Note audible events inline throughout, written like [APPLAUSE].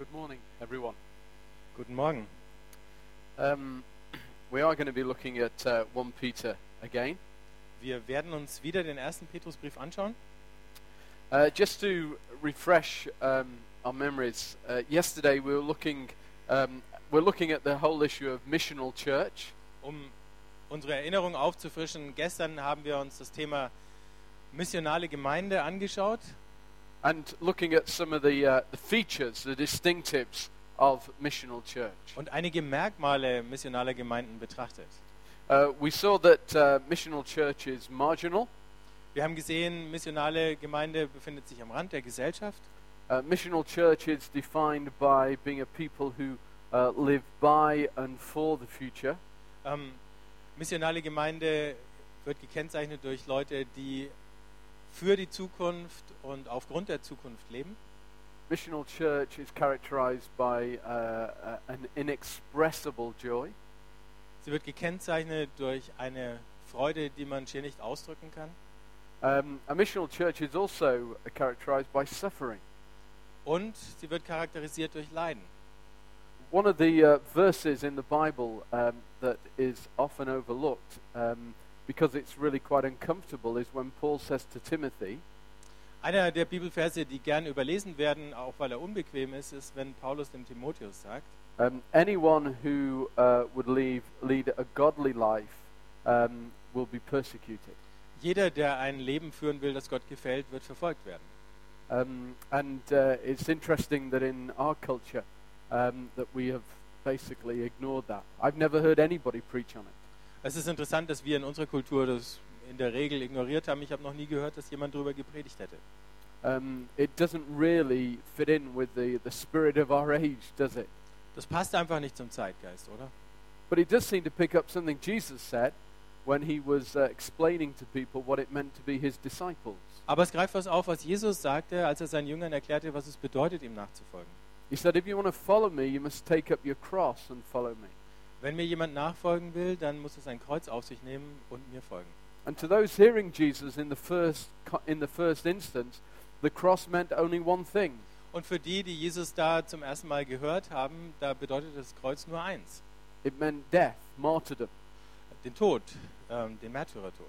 Good morning, everyone. Guten Morgen. Um, [CLEARS THROAT] we are going to be looking at uh, 1 Peter again. Wir werden uns wieder den ersten Petrusbrief anschauen. Uh, just to refresh um, our memories, uh, yesterday we were looking, um, we're looking at the whole issue of missional church. Um unsere Erinnerung aufzufrischen, gestern haben wir uns das Thema missionale Gemeinde angeschaut and looking at some of the, uh, the features, the distinctives of missional church. und einige Merkmale missionaler Gemeinden betrachtet. Uh, we saw that uh, missional church is marginal. Wir haben gesehen, missionale Gemeinde befindet sich am Rand der Gesellschaft. Uh, missional church is defined by being a people who uh, live by and for the future. Ähm, missionale Gemeinde wird gekennzeichnet durch Leute, die für die Zukunft und aufgrund der Zukunft leben. Missional church is characterized by uh, uh, an inexpressible joy. Sie wird gekennzeichnet durch eine Freude, die man schier nicht ausdrücken kann. Um, a missional church is also characterized by suffering. Und sie wird charakterisiert durch Leiden. One of the uh, verses in the Bible um, that is often overlooked um, because it's really quite uncomfortable is when Paul says to Timothy, Einer der Bibelverse, die gern überlesen werden, auch weil er unbequem ist, ist, wenn Paulus dem Timotheus sagt, um, anyone who uh, would leave, lead a godly life um, will be persecuted. jeder, der ein Leben führen will, das Gott gefällt, wird verfolgt werden. Um, and uh, it's interesting that in our culture um, that we have basically ignored that. I've never heard anybody preach on it. Es ist interessant, dass wir in unserer Kultur das in der Regel ignoriert haben. Ich habe noch nie gehört, dass jemand darüber gepredigt hätte. Um, it doesn't really fit in with the, the spirit of our age, does it? Das passt einfach nicht zum Zeitgeist, oder? But it does seem to pick up something Jesus said when he was uh, explaining to people what it meant to be his disciples. Aber es greift was auf, was Jesus sagte, als er seinen Jüngern erklärte, was es bedeutet, ihm nachzufolgen. He said, If you want to follow me, you must take up your cross and follow me. Wenn mir jemand nachfolgen will, dann muss er sein Kreuz auf sich nehmen und mir folgen. And to those hearing Jesus in the first, in the first instance, the cross meant only one thing Und für die, die Jesus da zum ersten Mal gehört haben, da bedeutet das Kreuz nur eins: it meant death, martyrdom. den Tod, ähm, den Märtyrertod.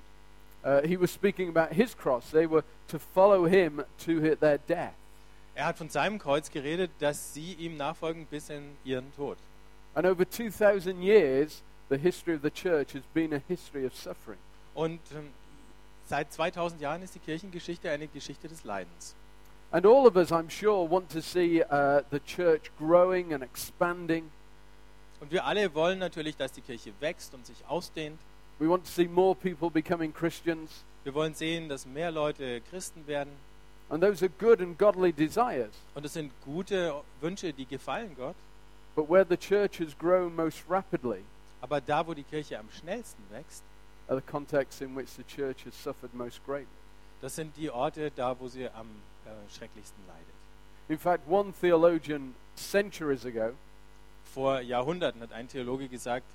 Uh, he was speaking about his cross. They were to follow him to their death. Er hat von seinem Kreuz geredet, dass sie ihm nachfolgen bis in ihren Tod. And over 2,000 years, the history of the church has been a history of suffering. Und ähm, seit 2000 Jahren ist die Kirchengeschichte eine Geschichte des Leidens. And all of us, I'm sure, want to see uh, the church growing and expanding. Und wir alle wollen natürlich, dass die Kirche wächst und sich ausdehnt. We want to see more people becoming Christians. Wir wollen sehen, dass mehr Leute Christen werden. And those are good and godly desires. Und es sind gute Wünsche, die gefallen Gott. But where the church has grown most rapidly Aber da, wo die Kirche am schnellsten wächst, are the contexts in which the church has suffered most greatly. das sind die Orte, da, wo sie am äh, schrecklichsten leidet. In fact, one theologian centuries ago Vor Jahrhunderten hat ein Theologe gesagt,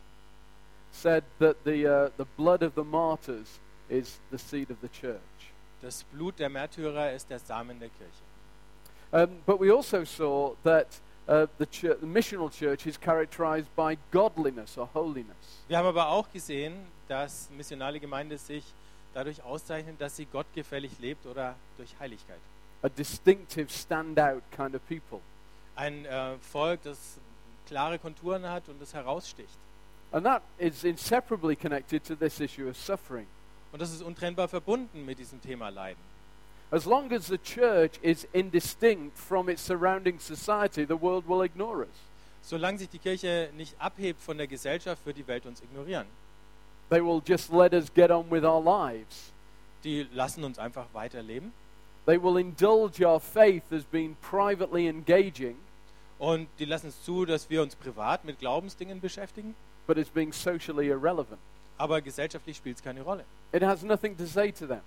said that the, uh, the blood of the martyrs is the seed of the church. das Blut der Märtyrer ist der Samen der Kirche. Um, but we also saw that uh, the, chur the missional church is characterized by godliness or holiness. Wir haben aber auch gesehen, dass missionale Gemeinde sich dadurch auszeichnet, dass sie gottgefällig lebt oder durch Heiligkeit. A distinctive, standout kind of people. Ein äh, Volk, das klare Konturen hat und das heraussticht. And that is inseparably connected to this issue of suffering. Und das ist untrennbar verbunden mit diesem Thema Leiden. As long as the church is indistinct from its surrounding society, the world will ignore us. Solange sich die Kirche nicht abhebt von der Gesellschaft, wird die Welt uns ignorieren. They will just let us get on with our lives. Die lassen uns einfach weiterleben They will indulge our faith as being privately engaging, und die lassen es zu, dass wir uns privat mit Glaubensdingen beschäftigen, but as being socially irrelevant. aber gesellschaftlich spielt es keine Rolle. It has nothing to say to them.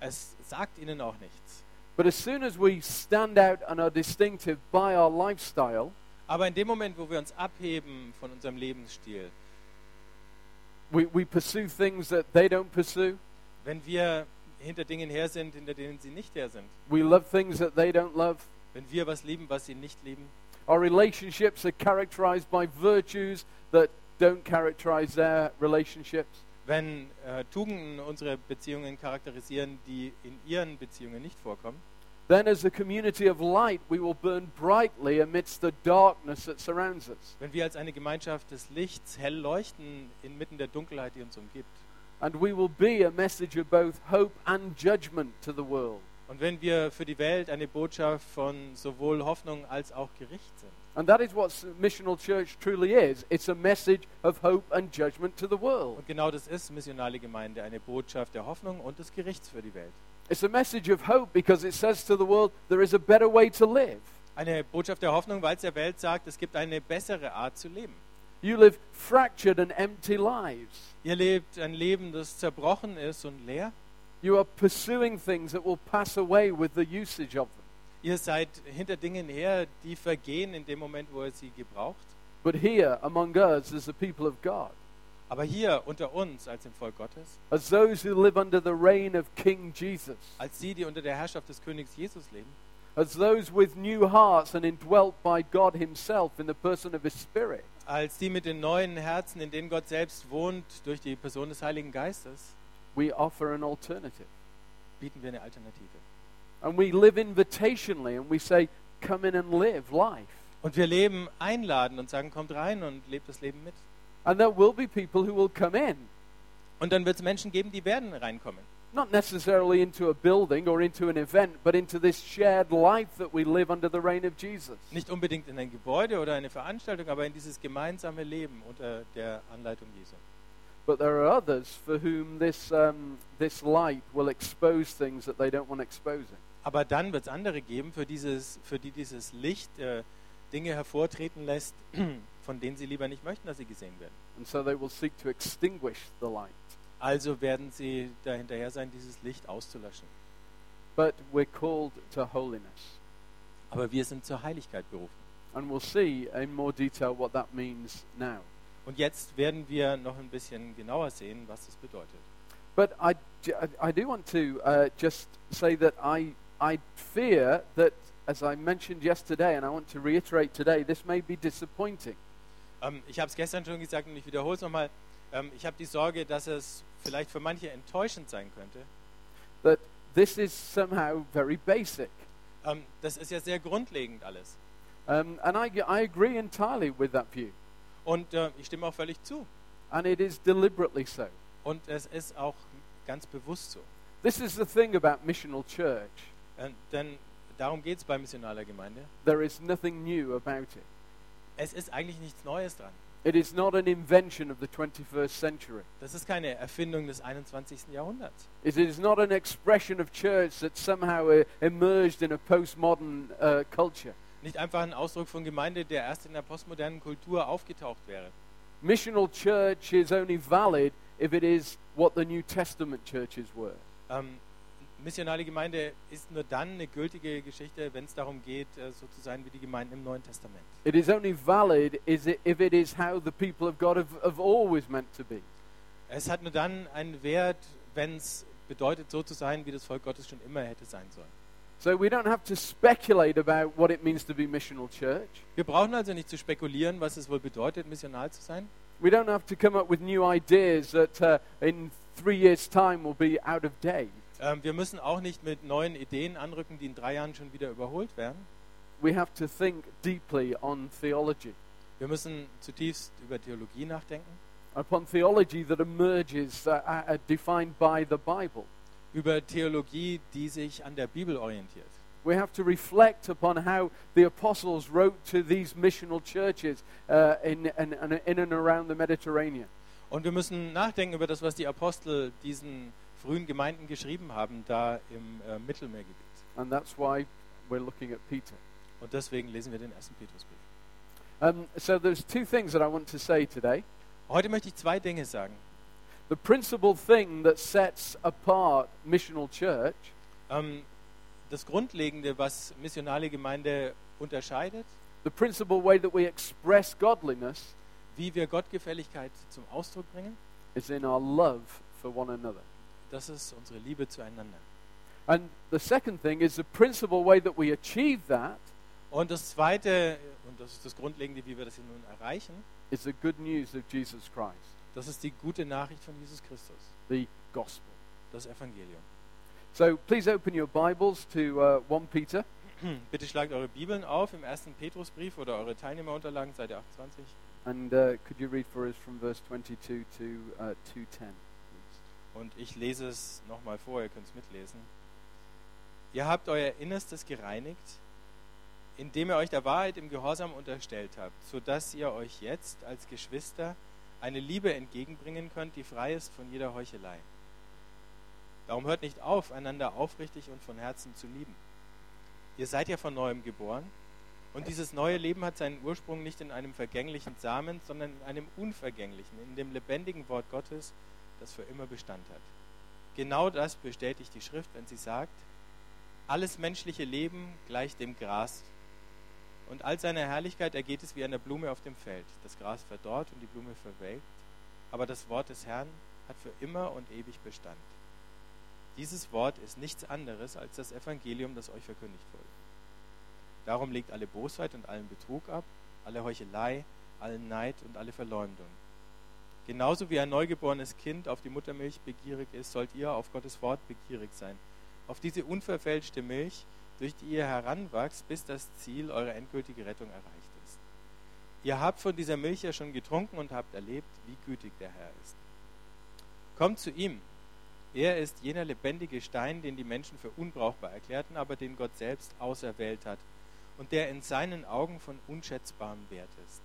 Es sagt ihnen auch nichts. But as soon as we stand out and are distinctive by our lifestyle, Aber in dem Moment, wo wir uns abheben von unserem Lebensstil, we, we pursue things that they don't pursue. wenn wir hinter Dingen her sind, hinter denen sie nicht her sind, We love things that they don't love. wenn wir was lieben, was sie nicht lieben, Our relationships are characterized by virtues that don't characterize their relationships. Wenn äh, Tugenden unsere Beziehungen charakterisieren, die in ihren Beziehungen nicht vorkommen, Then, as a community of light, we will burn brightly amidst the darkness that surrounds us. wenn wir als eine Gemeinschaft des Lichts hell leuchten inmitten der Dunkelheit, die uns umgibt, And we will be a message of both hope and judgment to the world. Und wenn wir für die Welt eine Botschaft von sowohl Hoffnung als auch Gericht sind. And that is what missional church truly is. It's a message of hope and judgment to the world. Und genau das ist missionale Gemeinde, eine Botschaft der Hoffnung und des Gerichts für die Welt. It's a message of hope because it says to the world there is a better way to live. Eine Botschaft der Hoffnung, weil es der Welt sagt, es gibt eine bessere Art zu leben. You live fractured and empty lives. Ihr lebt ein Leben, das zerbrochen ist und leer. You are pursuing things that will pass away with the usage of them. Ihr seid hinter Dingen her, die vergehen in dem Moment, wo ihr sie gebraucht. But here among us, as the people of God, Aber hier unter uns als dem Volk Gottes, as those who live under the reign of King Jesus, als die, die unter der Herrschaft des Königs Jesus leben, as those with new hearts and indwelt by God Himself in the person of His Spirit, als die mit den neuen Herzen, in denen Gott selbst wohnt, durch die Person des Heiligen Geistes, we offer an alternative. bieten wir eine Alternative. And we live invitationally and we say, Come in and live life. Und wir leben einladen und sagen, kommt rein und lebt das Leben mit. And there will be people who will come in, Und dann wird es Menschen geben, die werden reinkommen. not necessarily into a building or into an event, but into this shared life that we live under the reign of Jesus. Nicht unbedingt in ein Gebäude oder eine Veranstaltung, aber in dieses gemeinsame Leben unter der Anleitung Jesu. But there are others for whom this, um, this light will expose things that they don't want exposing. Aber dann wird es andere geben, für, dieses, für die dieses Licht äh, Dinge hervortreten lässt, [CLEARS THROAT] von denen sie lieber nicht möchten, dass sie gesehen werden. And so they will seek to extinguish the light. Also werden sie dahinterher sein, dieses Licht auszulöschen. But we're called to holiness. Aber wir sind zur Heiligkeit berufen. And we'll see in more detail what that means now. Und jetzt werden wir noch ein bisschen genauer sehen, was das bedeutet. But I, I do want to uh, just say that I, I fear that, as I mentioned yesterday, and I want to reiterate today, this may be disappointing. Ähm, ich habe es gestern schon gesagt und ich wiederhole es nochmal. Ähm, ich habe die Sorge, dass es vielleicht für manche enttäuschend sein könnte. That this is somehow very basic. Ähm, das ist ja sehr grundlegend alles. Um, and I, I agree entirely with that view. Und äh, ich stimme auch völlig zu. And it is deliberately so. Und es ist auch ganz bewusst so. This is the thing about missional church. Äh, denn darum geht es bei missionaler Gemeinde. There is nothing new about it. Es ist eigentlich nichts Neues dran. It is not an invention of the 21st century. Das ist keine Erfindung des 21. Jahrhunderts. It is not an expression of church that somehow uh, emerged in a postmodern uh, culture. Nicht einfach ein Ausdruck von Gemeinde, der erst in der postmodernen Kultur aufgetaucht wäre. Missional church is only valid if it is what the New Testament churches were. Ähm, missionale Gemeinde ist nur dann eine gültige Geschichte, wenn es darum geht, äh, so zu sein wie die Gemeinden im Neuen Testament. It is only valid is it, if it is how the people of God have, have always meant to be. Es hat nur dann einen Wert, wenn es bedeutet, so zu sein, wie das Volk Gottes schon immer hätte sein sollen. So we don't have to speculate about what it means to be missional church. Wir brauchen also nicht zu spekulieren, was es wohl bedeutet, missional zu sein. We don't have to come up with new ideas that uh, in three years' time will be out of date. Ähm, wir müssen auch nicht mit neuen Ideen anrücken, die in drei Jahren schon wieder überholt werden. We have to think deeply on theology, Wir müssen zutiefst über Theologie nachdenken, upon theology that emerges uh, uh, defined by the Bible. Über Theologie, die sich an der Bibel orientiert. We have to reflect upon how the apostles wrote to these missional churches uh, in, in, in and around the Mediterranean. Und wir müssen nachdenken über das, was die Apostel diesen frühen Gemeinden geschrieben haben, da im äh, Mittelmeergebiet. And that's why we're looking at Peter. Und deswegen lesen wir den ersten Petrusbrief. Um, so there's two things that I want to say today. Heute möchte ich zwei Dinge sagen. The principal thing that sets apart missional church Ähm, das Grundlegende, was missionale Gemeinde unterscheidet, the principal way that we express godliness wie wir Gottgefälligkeit zum Ausdruck bringen, is in our love for one another. das ist unsere Liebe zueinander. And the second thing is the principal way that we achieve that Und das zweite und das ist das Grundlegende, wie wir das hier nun erreichen, is the good news of Jesus Christ, das ist die gute Nachricht von Jesus Christus, the gospel. das Evangelium. So please open your Bibles to uh, 1 Peter. [CLEARS THROAT] Bitte schlagt eure Bibeln auf im ersten Petrusbrief oder eure Teilnehmerunterlagen, Seite 28. And uh, could you read for us from verse 22 to uh, 210? please? Und ich lese es nochmal vor, ihr könnt es mitlesen. Ihr habt euer Innerstes gereinigt, indem ihr euch der Wahrheit im Gehorsam unterstellt habt, sodass ihr euch jetzt als Geschwister eine Liebe entgegenbringen könnt, die frei ist von jeder Heuchelei. Darum hört nicht auf, einander aufrichtig und von Herzen zu lieben. Ihr seid ja von neuem geboren, und dieses neue Leben hat seinen Ursprung nicht in einem vergänglichen Samen, sondern in einem unvergänglichen, in dem lebendigen Wort Gottes, das für immer Bestand hat. Genau das bestätigt die Schrift, wenn sie sagt, alles menschliche Leben gleicht dem Gras, und all seiner Herrlichkeit ergeht es wie einer Blume auf dem Feld. Das Gras verdorrt und die Blume verwelkt, aber das Wort des Herrn hat für immer und ewig Bestand. Dieses Wort ist nichts anderes als das Evangelium, das euch verkündigt wurde. Darum legt alle Bosheit und allen Betrug ab, alle Heuchelei, allen Neid und alle Verleumdung. Genauso wie ein neugeborenes Kind auf die Muttermilch begierig ist, sollt ihr auf Gottes Wort begierig sein. Auf diese unverfälschte Milch, durch die ihr heranwachst, bis das Ziel eurer endgültigen Rettung erreicht ist. Ihr habt von dieser Milch ja schon getrunken und habt erlebt, wie gütig der Herr ist. Kommt zu ihm. Er ist jener lebendige Stein, den die Menschen für unbrauchbar erklärten, aber den Gott selbst auserwählt hat und der in seinen Augen von unschätzbarem Wert ist.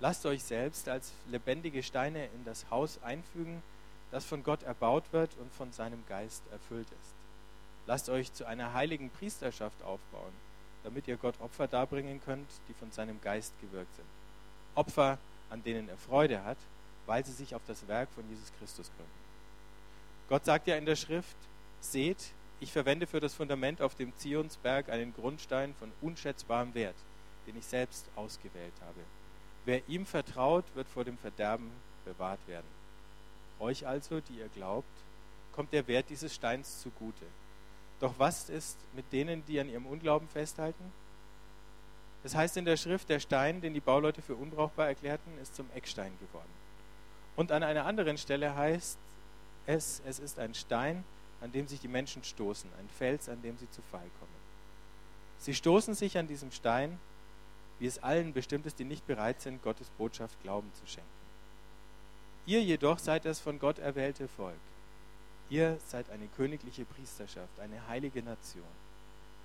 Lasst euch selbst als lebendige Steine in das Haus einfügen, das von Gott erbaut wird und von seinem Geist erfüllt ist. Lasst euch zu einer heiligen Priesterschaft aufbauen, damit ihr Gott Opfer darbringen könnt, die von seinem Geist gewirkt sind. Opfer, an denen er Freude hat, weil sie sich auf das Werk von Jesus Christus gründen. Gott sagt ja in der Schrift, seht, ich verwende für das Fundament auf dem Zionsberg einen Grundstein von unschätzbarem Wert, den ich selbst ausgewählt habe. Wer ihm vertraut, wird vor dem Verderben bewahrt werden. Euch also, die ihr glaubt, kommt der Wert dieses Steins zugute. Doch was ist mit denen, die an ihrem Unglauben festhalten? Es heißt in der Schrift, der Stein, den die Bauleute für unbrauchbar erklärten, ist zum Eckstein geworden. Und an einer anderen Stelle heißt es, es ist ein Stein, an dem sich die Menschen stoßen, ein Fels, an dem sie zu Fall kommen. Sie stoßen sich an diesem Stein, wie es allen bestimmt ist, die nicht bereit sind, Gottes Botschaft Glauben zu schenken. Ihr jedoch seid das von Gott erwählte Volk. Ihr seid eine königliche Priesterschaft, eine heilige Nation,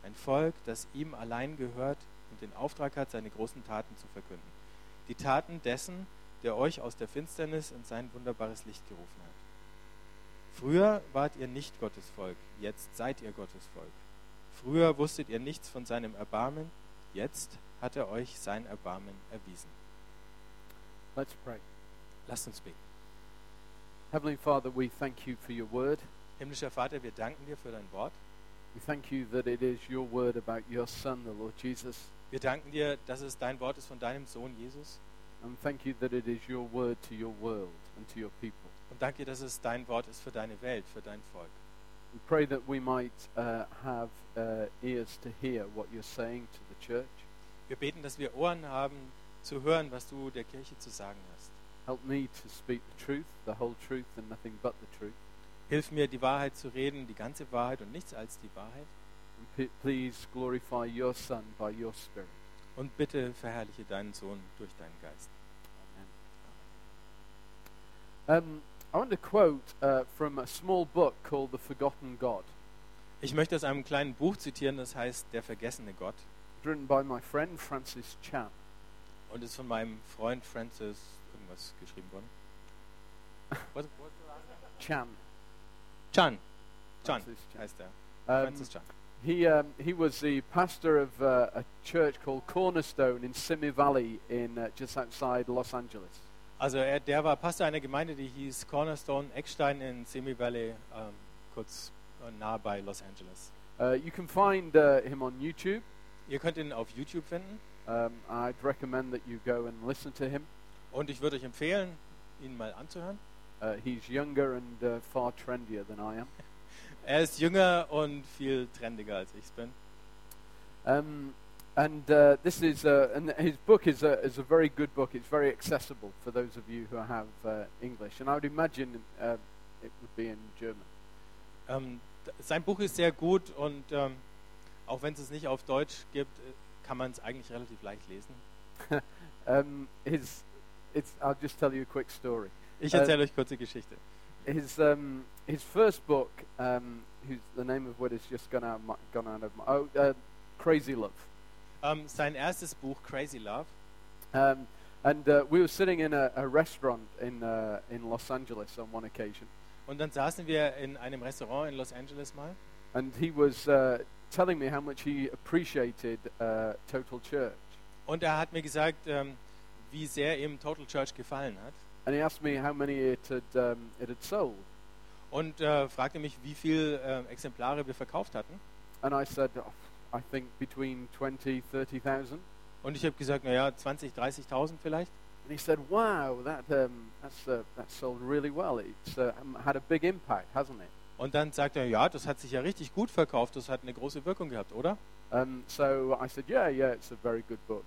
ein Volk, das ihm allein gehört und den Auftrag hat, seine großen Taten zu verkünden. Die Taten dessen, der euch aus der Finsternis in sein wunderbares Licht gerufen hat. Früher wart ihr nicht Gottes Volk, jetzt seid ihr Gottes Volk. Früher wusstet ihr nichts von seinem Erbarmen, jetzt hat er euch sein Erbarmen erwiesen. Let's pray. Lasst uns beten. Heavenly Father, we thank you for your word. Himmlischer Vater, wir danken dir für dein Wort. We thank you that it is your word about your Son, the Lord Jesus. Wir danken dir, dass es dein Wort ist von deinem Sohn Jesus. And thank you that it is your word to your world and to your people. Und danke dir, dass es dein Wort ist für deine Welt, für dein Volk. We pray that we might uh, have uh, ears to hear what you're saying to the church. Wir beten, dass wir Ohren haben, zu hören, was du der Kirche zu sagen hast. Help me to speak the truth, the whole truth, and nothing but the truth. Hilf mir, die Wahrheit zu reden, die ganze Wahrheit und nichts als die Wahrheit. And please glorify your Son by your Spirit. Und bitte verherrliche deinen Sohn durch deinen Geist. Amen. Um, I want to quote uh, from a small book called The Forgotten God, Ich möchte aus einem kleinen Buch zitieren, das heißt Der vergessene Gott written by my friend Francis Chan. und ist von meinem Freund Francis irgendwas geschrieben worden. Was? Chan. Chan. Chan heißt er. Um, Francis Chan. he, um, he was the pastor of uh, a church called Cornerstone in Simi Valley, in uh, just outside Los Angeles. Also er, der war Pastor einer Gemeinde, die hieß Cornerstone Eckstein in Simi Valley, ähm, kurz äh, nahe bei Los Angeles. Uh, you can find uh, him on YouTube. Ihr könnt ihn auf YouTube finden Um, I'd recommend that you go and listen to him. Und ich würde euch empfehlen, ihn mal anzuhören. Uh, he's younger and uh, far trendier than I am. [LAUGHS] Er ist jünger und viel trendiger als ich bin. Um, And uh, this is, uh, and his book is a, is a very good book. It's very accessible for those of you who have uh, English. And I would imagine uh, it would be in German. D- sein Buch ist sehr gut und ähm, auch wenn es es nicht auf Deutsch gibt, äh, kann man es eigentlich relativ leicht lesen. [LAUGHS] Um, his, it's, I'll just tell you a quick story. Ich Äh, erzähle euch kurze Geschichte. His, um, his first book, um, whose, the name of what has just gone out, of my, gone out of my, oh, uh, Crazy Love. Ähm, sein erstes Buch, Crazy Love, Um, and uh, we were sitting in a, a restaurant in, uh, in Los Angeles on one occasion. und dann saßen wir in einem Restaurant in Los Angeles mal And he was uh, telling me how much he appreciated uh, Total Church. und er hat mir gesagt, ähm, wie sehr ihm Total Church gefallen hat And he asked me how many it had, um, it had sold. und äh, fragte mich, wie viele äh, Exemplare wir verkauft hatten. And I said, oh, I think between 20, 30,000. Und ich habe gesagt, naja, 20, 30.000 vielleicht. And he said, wow, that, um, that's, uh, that sold really well. It's uh, had a big impact, hasn't it? Und dann sagt er, ja, das hat sich ja richtig gut verkauft, das hat eine große Wirkung gehabt, oder? Um, so I said, yeah, yeah, it's a very good book.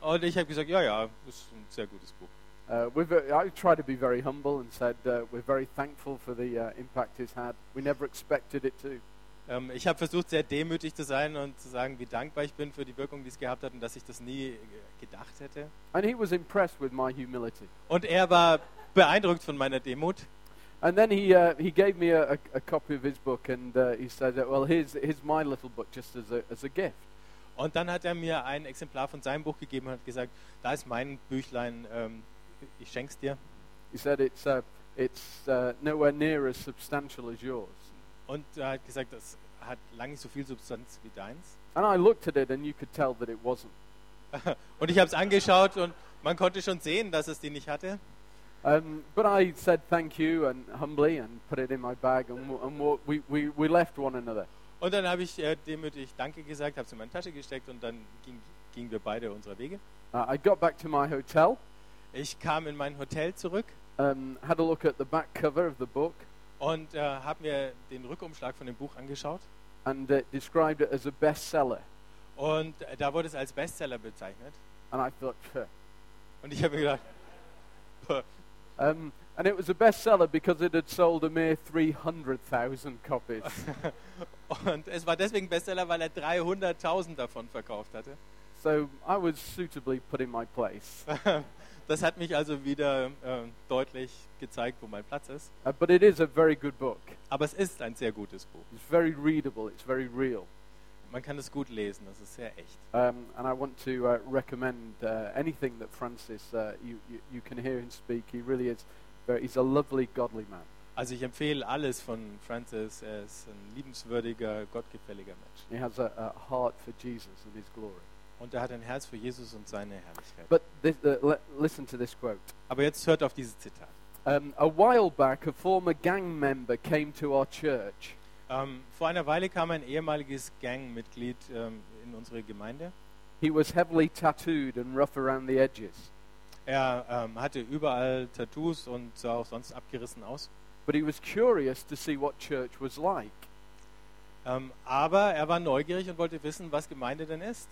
Und ich habe gesagt, ja, ja, ist ein sehr gutes Buch. Uh, we've, uh, I tried to be very humble and said uh, we're very thankful for the uh, impact it's had. We never expected it to. Ähm, ich habe versucht, sehr demütig zu sein und zu sagen, wie dankbar ich bin für die Wirkung, die es gehabt hat und dass ich das nie äh, gedacht hätte. And he was impressed with my humility. Und er war beeindruckt von meiner Demut. And then he, uh, he gave me a, a, a copy of his book and uh, he said, well, here's, here's my little book just as a, as a gift. Und dann hat er mir ein Exemplar von seinem Buch gegeben und hat gesagt, da ist mein Büchlein, ähm, ich schenk's dir. He said it's, uh, it's uh, nowhere near as substantial as yours. Und er hat gesagt, das hat lange nicht so viel Substanz wie deins. And I looked at it and you could tell that it wasn't. [LAUGHS] Und ich habe es angeschaut und man konnte schon sehen, dass es die nicht hatte. Um, but I said thank you and humbly and put it in my bag and, and we, we, we left one another. Und dann habe ich äh, demütig Danke gesagt, habe es in meine Tasche gesteckt und dann ging, gingen wir beide unserer Wege. Uh, I got back to my hotel, Ich kam in mein Hotel zurück um, had a look at the back cover of the book, und äh, habe mir den Rückumschlag von dem Buch angeschaut. and uh, described it as a bestseller. Und äh, da wurde es als Bestseller bezeichnet. And I thought. Und ich habe mir gedacht, [LAUGHS] "Puh." um, and it was a bestseller because it had sold a mere 300,000 copies. [LAUGHS] und es war deswegen Bestseller, weil er 300.000 davon verkauft hatte. so I was suitably put in my place. [LAUGHS] Das hat mich also wieder äh, deutlich gezeigt, wo mein Platz ist. Uh, but it is a very good book. Aber es ist ein sehr gutes Buch. It's very readable, it's very real. Man kann es gut lesen, das ist sehr echt. Um, and I want to uh, recommend uh, anything that Francis, uh, you, you, you can hear him speak. He really is, he's a lovely, godly man. Also ich empfehle alles von Francis. Er ist ein liebenswürdiger, gottgefälliger Mensch. He has a, a heart for Jesus and his glory. Und er hat ein Herz für Jesus und seine Herrlichkeit. But this, uh, listen to this quote. Aber jetzt hört auf dieses Zitat. Um, a while back, a former gang member came to our church. Ähm, vor einer Weile kam ein ehemaliges Gangmitglied ähm, in unsere Gemeinde. He was heavily tattooed and rough around the edges, Er ähm, hatte überall Tattoos und sah auch sonst abgerissen aus. but he was curious to see what church was like. Ähm, aber er war neugierig und wollte wissen, was Gemeinde denn ist.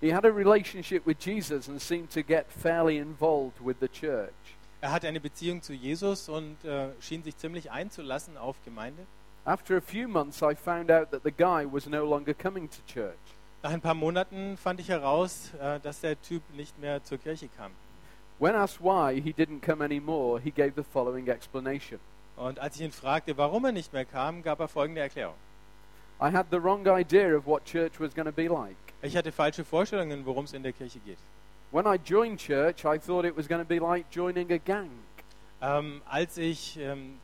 He had a relationship with Jesus and seemed to get fairly involved with the church. Er hatte eine Beziehung zu Jesus und äh, schien sich ziemlich einzulassen auf Gemeinde. After a few months, I found out that the guy was no longer coming to church. Nach ein paar Monaten fand ich heraus, äh, dass der Typ nicht mehr zur Kirche kam. When asked why he didn't come anymore, he gave the following explanation Und als ich ihn fragte, warum er nicht mehr kam, gab er folgende Erklärung. I had the wrong idea of what church was going to be like. Ich hatte falsche Vorstellungen, worum es in der Kirche geht. When I joined church, I thought it was going to be like joining a gang. Ähm, als ich ähm,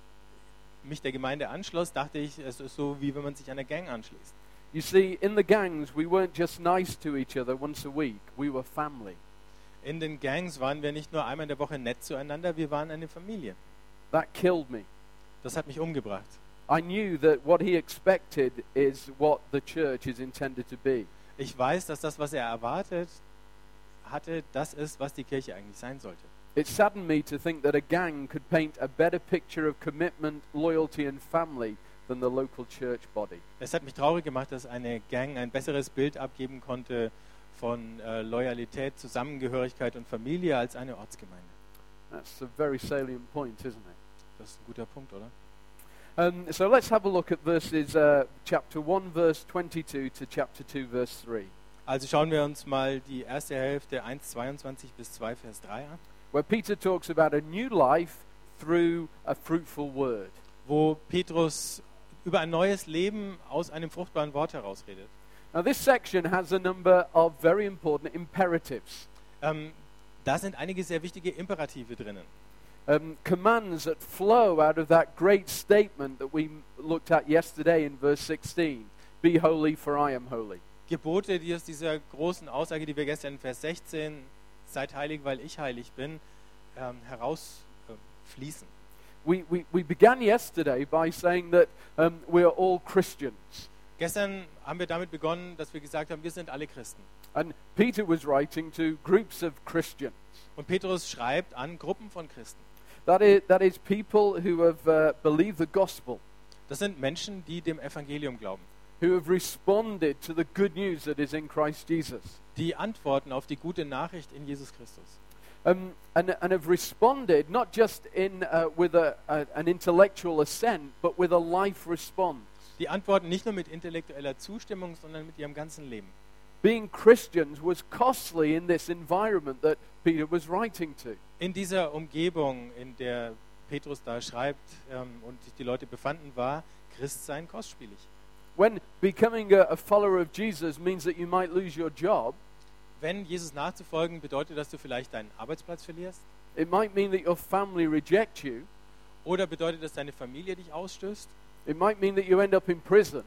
mich der Gemeinde anschloss, dachte ich, es ist so, wie wenn man sich einer Gang anschließt. You see, in the gangs, we weren't just nice to each other once a week, we were family. In den Gangs waren wir nicht nur einmal in der Woche nett zueinander, wir waren eine Familie. That killed me. Das hat mich umgebracht. I knew that what he expected is what the church is intended to be. Ich weiß, dass das, was er erwartet hatte, das ist, was die Kirche eigentlich sein sollte. It saddened me to think that a gang could paint a better picture of commitment, loyalty, and family than the local church body. Es hat mich traurig gemacht, dass eine Gang ein besseres Bild abgeben konnte von äh, Loyalität, Zusammengehörigkeit und Familie als eine Ortsgemeinde. That's a very salient point, isn't it? Das ist ein guter Punkt, oder? Um, so let's have a look at verses, uh, chapter 1, verse 22 to chapter 2, verse 3, Also schauen wir uns mal die erste Hälfte 1,22 bis 2, Vers 3 an, where Peter talks about a new life through a fruitful word. wo Petrus über ein neues Leben aus einem fruchtbaren Wort herausredet. Now, this section has a number of very important imperatives, Ähm, da sind einige sehr wichtige Imperative drinnen. um, commands that flow out of that great statement that we looked at yesterday in verse 16 Be holy, for I am holy. Gebote, die aus dieser großen Aussage, die wir gestern in Vers 16, seid heilig, weil ich heilig bin, ähm, herausfließen. We, we, we began yesterday by saying that um, we are all Christians. Gestern haben wir damit begonnen, dass wir gesagt haben, wir sind alle Christen. And Peter was writing to groups of Christians. Und Petrus schreibt an Gruppen von Christen. That is, that is people who have uh, believed the gospel, Das sind Menschen, die dem Evangelium glauben, who have responded to the good news that is in Christ Jesus, die antworten auf die gute Nachricht in Jesus Christus. um, and, and have responded not just in, uh, with a, a, an intellectual assent, but with a life response. Die antworten nicht nur mit intellektueller Zustimmung, sondern mit ihrem ganzen Leben. Being Christians was costly in this environment that Peter was writing to. In dieser Umgebung, in der Petrus da schreibt ähm, und sich die Leute befanden, war Christsein kostspielig. When becoming a, a follower of Jesus means that you might lose your job, Wenn Jesus nachzufolgen bedeutet, dass du vielleicht deinen Arbeitsplatz verlierst, it might mean that your family reject you, oder bedeutet, dass deine Familie dich ausstößt, it might mean that you end up in prison,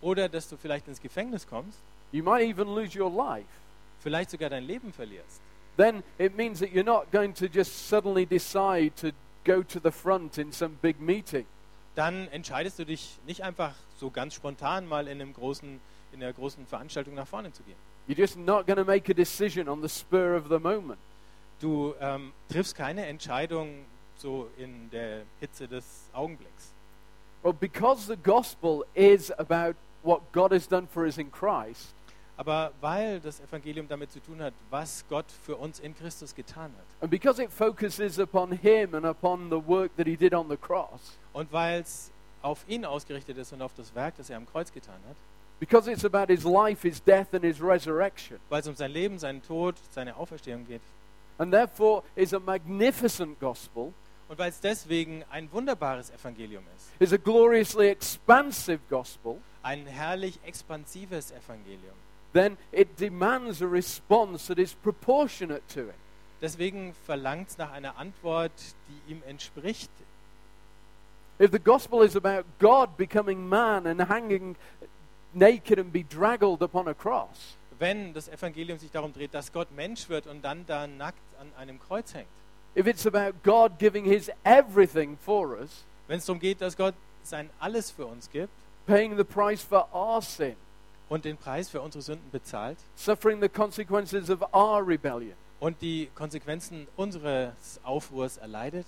oder dass du vielleicht ins Gefängnis kommst, you might even lose your life. vielleicht sogar dein Leben verlierst. then it means that you're not going to just suddenly decide to go to the front in some big meeting. Dann entscheidest du dich nicht einfach so ganz spontan mal in, einem großen, in einer großen Veranstaltung nach vorne zu gehen. You're just not going to make a decision on the spur of the moment. Du ähm, triffst keine Entscheidung so in der Hitze des Augenblicks. Well, because the gospel is about what God has done for us in Christ, Aber weil das Evangelium damit zu tun hat, was Gott für uns in Christus getan hat, and because it focuses upon Him and upon the work that He did on the cross, und weil es auf ihn ausgerichtet ist und auf das Werk, das er am Kreuz getan hat, because it's about His life, His death, and His resurrection, weil es um sein Leben, seinen Tod, seine Auferstehung geht, and therefore is a magnificent gospel, und weil es deswegen ein wunderbares Evangelium ist, is a gloriously expansive gospel, ein herrlich expansives Evangelium, then it demands a response that is proportionate to it. deswegen verlangt es nach einer Antwort, die ihm entspricht. If the gospel is about God becoming man and hanging naked and bedraggled upon a cross, Wenn das Evangelium sich darum dreht, dass Gott Mensch wird und dann da nackt an einem Kreuz hängt, if it's about God giving his everything for us, wenn es darum geht, dass Gott sein Alles für uns gibt paying the price for our sin, und den Preis für unsere Sünden bezahlt suffering the consequences of our rebellion, und die Konsequenzen unseres Aufruhrs erleidet,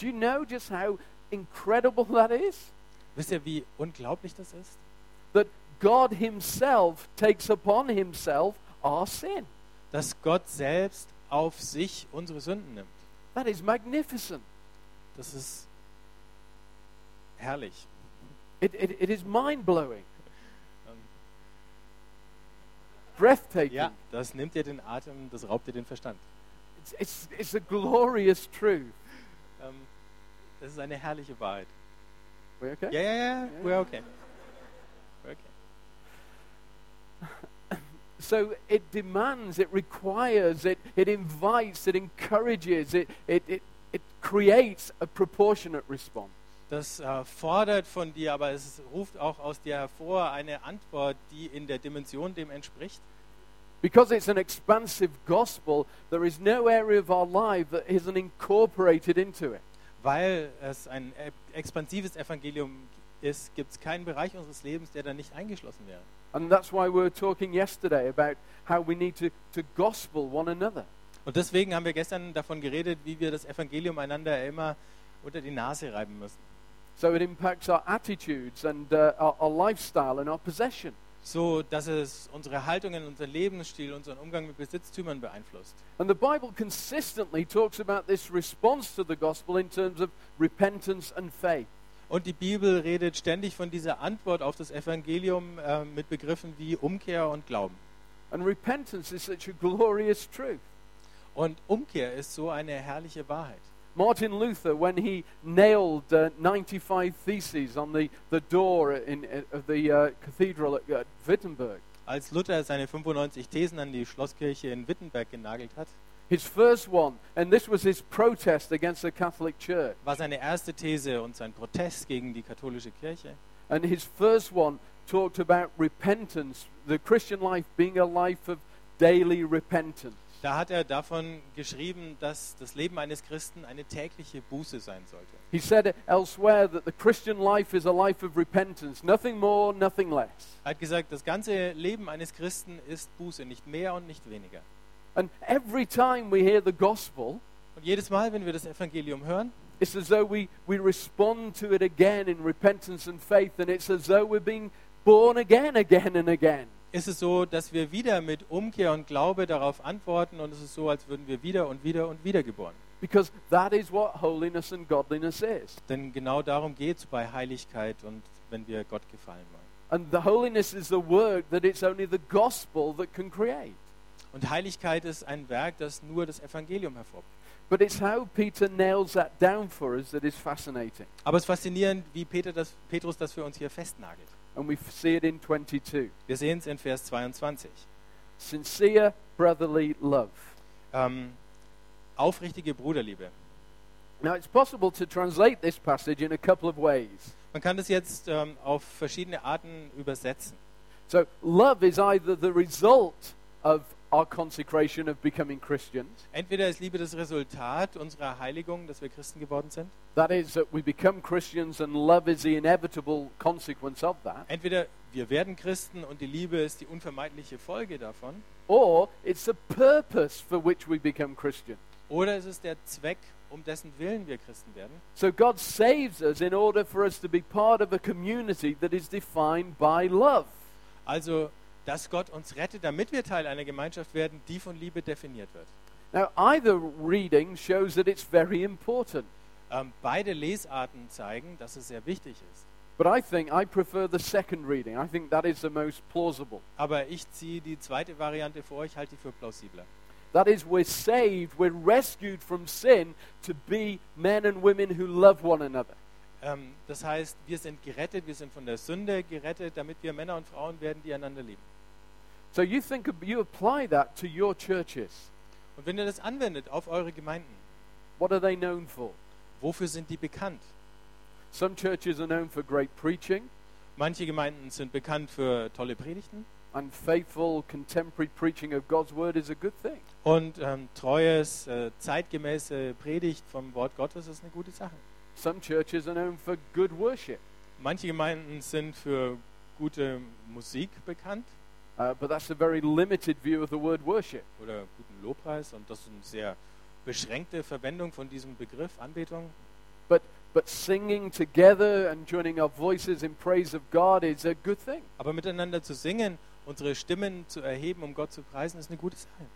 do you know just how incredible that is? wisst ihr, wie unglaublich das ist? That God himself takes upon himself our sin. Dass Gott selbst auf sich unsere Sünden nimmt. That is magnificent. Das ist herrlich. It, it, it is mind blowing, Ähm, breathtaking. Ja, das nimmt dir den Atem, das raubt dir den Verstand. It's, it's, it's a glorious truth. Ähm, das ist eine herrliche Wahrheit. We okay? Ja, ja, ja, we're okay. We're okay. [LAUGHS] So it demands, it requires, it, it invites, it encourages, it, it, it, it creates a proportionate response. Das äh, fordert von dir, aber es ruft auch aus dir hervor eine Antwort, die in der Dimension dem entspricht. Because it's an expansive gospel, there is no area of our life that isn't incorporated into it. Weil es ein e- expansives Evangelium ist, gibt es keinen Bereich unseres Lebens, der da nicht eingeschlossen wäre. And that's why we were talking yesterday about how we need to, to gospel one another. Und deswegen haben wir gestern davon geredet, wie wir das Evangelium einander immer unter die Nase reiben müssen. So it impacts our attitudes and uh, our, our lifestyle and our possession. so dass es unsere Haltungen, unseren Lebensstil, unseren Umgang mit Besitztümern beeinflusst. And the Bible consistently talks about this response to the gospel in terms of repentance and faith. Und die Bibel redet ständig von dieser Antwort auf das Evangelium äh, mit Begriffen wie Umkehr und Glauben. And repentance is such a glorious truth. Und Umkehr ist so eine herrliche Wahrheit. Martin Luther, when he nailed uh, 95 theses on the, the door in, of the uh, cathedral at uh, Wittenberg, Als Luther seine 95 Thesen an die Schlosskirche in Wittenberg genagelt hat, his first one, and this was his protest against the Catholic Church, war seine erste These und sein Protest gegen die katholische Kirche. and his first one talked about repentance, the Christian life being a life of daily repentance. Da hat er davon geschrieben, dass das Leben eines Christen eine tägliche Buße sein sollte. He said elsewhere that the Christian life is a life of repentance, nothing more, nothing less. Er hat gesagt, das ganze Leben eines Christen ist Buße, nicht mehr und nicht weniger. And every time we hear the gospel, Und jedes Mal, wenn wir das Evangelium hören, it's as though we, we respond to it again in repentance and faith, and it's as though we're being born again, again and again. ist es so, dass wir wieder mit Umkehr und Glaube darauf antworten und es ist so, als würden wir wieder und wieder und wieder geboren. Because that is what holiness and godliness is. Denn genau darum geht es bei Heiligkeit und wenn wir Gott gefallen wollen. And the holiness is the work that it's only the gospel that can create. Und Heiligkeit ist ein Werk, das nur das Evangelium hervorbringt. But it's how Peter nails that down for us that is fascinating. Aber es ist faszinierend, wie Peter das, Petrus das für uns hier festnagelt. And we see it in 22. Wir sehen es in Vers 22. Sincere brotherly love. Ähm, aufrichtige Bruderliebe. Now, it's possible to translate this passage in a couple of ways. Man kann das jetzt ähm, auf verschiedene Arten übersetzen. So, love is either the result of our consecration of becoming Christians, Entweder ist Liebe das Resultat unserer Heiligung, dass wir Christen geworden sind. that is, that we become Christians and love is the inevitable consequence of that, Entweder wir werden Christen und die Liebe ist die unvermeidliche Folge davon. or it's the purpose for which we become Christians. Oder es ist der Zweck, um dessen Willen wir Christen werden. So, God saves us in order for us to be part of a community that is defined by love. Also, dass Gott uns rettet, damit wir Teil einer Gemeinschaft werden, die von Liebe definiert wird. Now, either reading shows that it's very important, Ähm, beide Lesarten zeigen, dass es sehr wichtig ist. but I think I prefer the second reading. I think that is the most plausible. Aber ich ziehe die zweite Variante vor, ich halte die für plausibler. That is, we're saved, we're rescued from sin to be men and women who love one another. Ähm, das heißt, wir sind gerettet, wir sind von der Sünde gerettet, damit wir Männer und Frauen werden, die einander lieben. So you think you apply that to your churches. Und wenn ihr das anwendet auf eure Gemeinden, What are they known for? wofür sind die bekannt? Some churches are known for great preaching Manche Gemeinden sind bekannt für tolle Predigten and faithful contemporary preaching of God's word is a good thing. und ähm, treues, äh, zeitgemäße Predigt vom Wort Gottes ist eine gute Sache. Some churches are known for good worship, Manche Gemeinden sind für gute Musik bekannt uh, but that's a very limited view of the word worship. oder guten Lobpreis und das ist eine sehr beschränkte Verwendung von diesem Begriff Anbetung. But but singing together and joining our voices in praise of God is a good thing. Aber miteinander zu singen, unsere Stimmen zu erheben, um Gott zu preisen, ist eine gute Sache.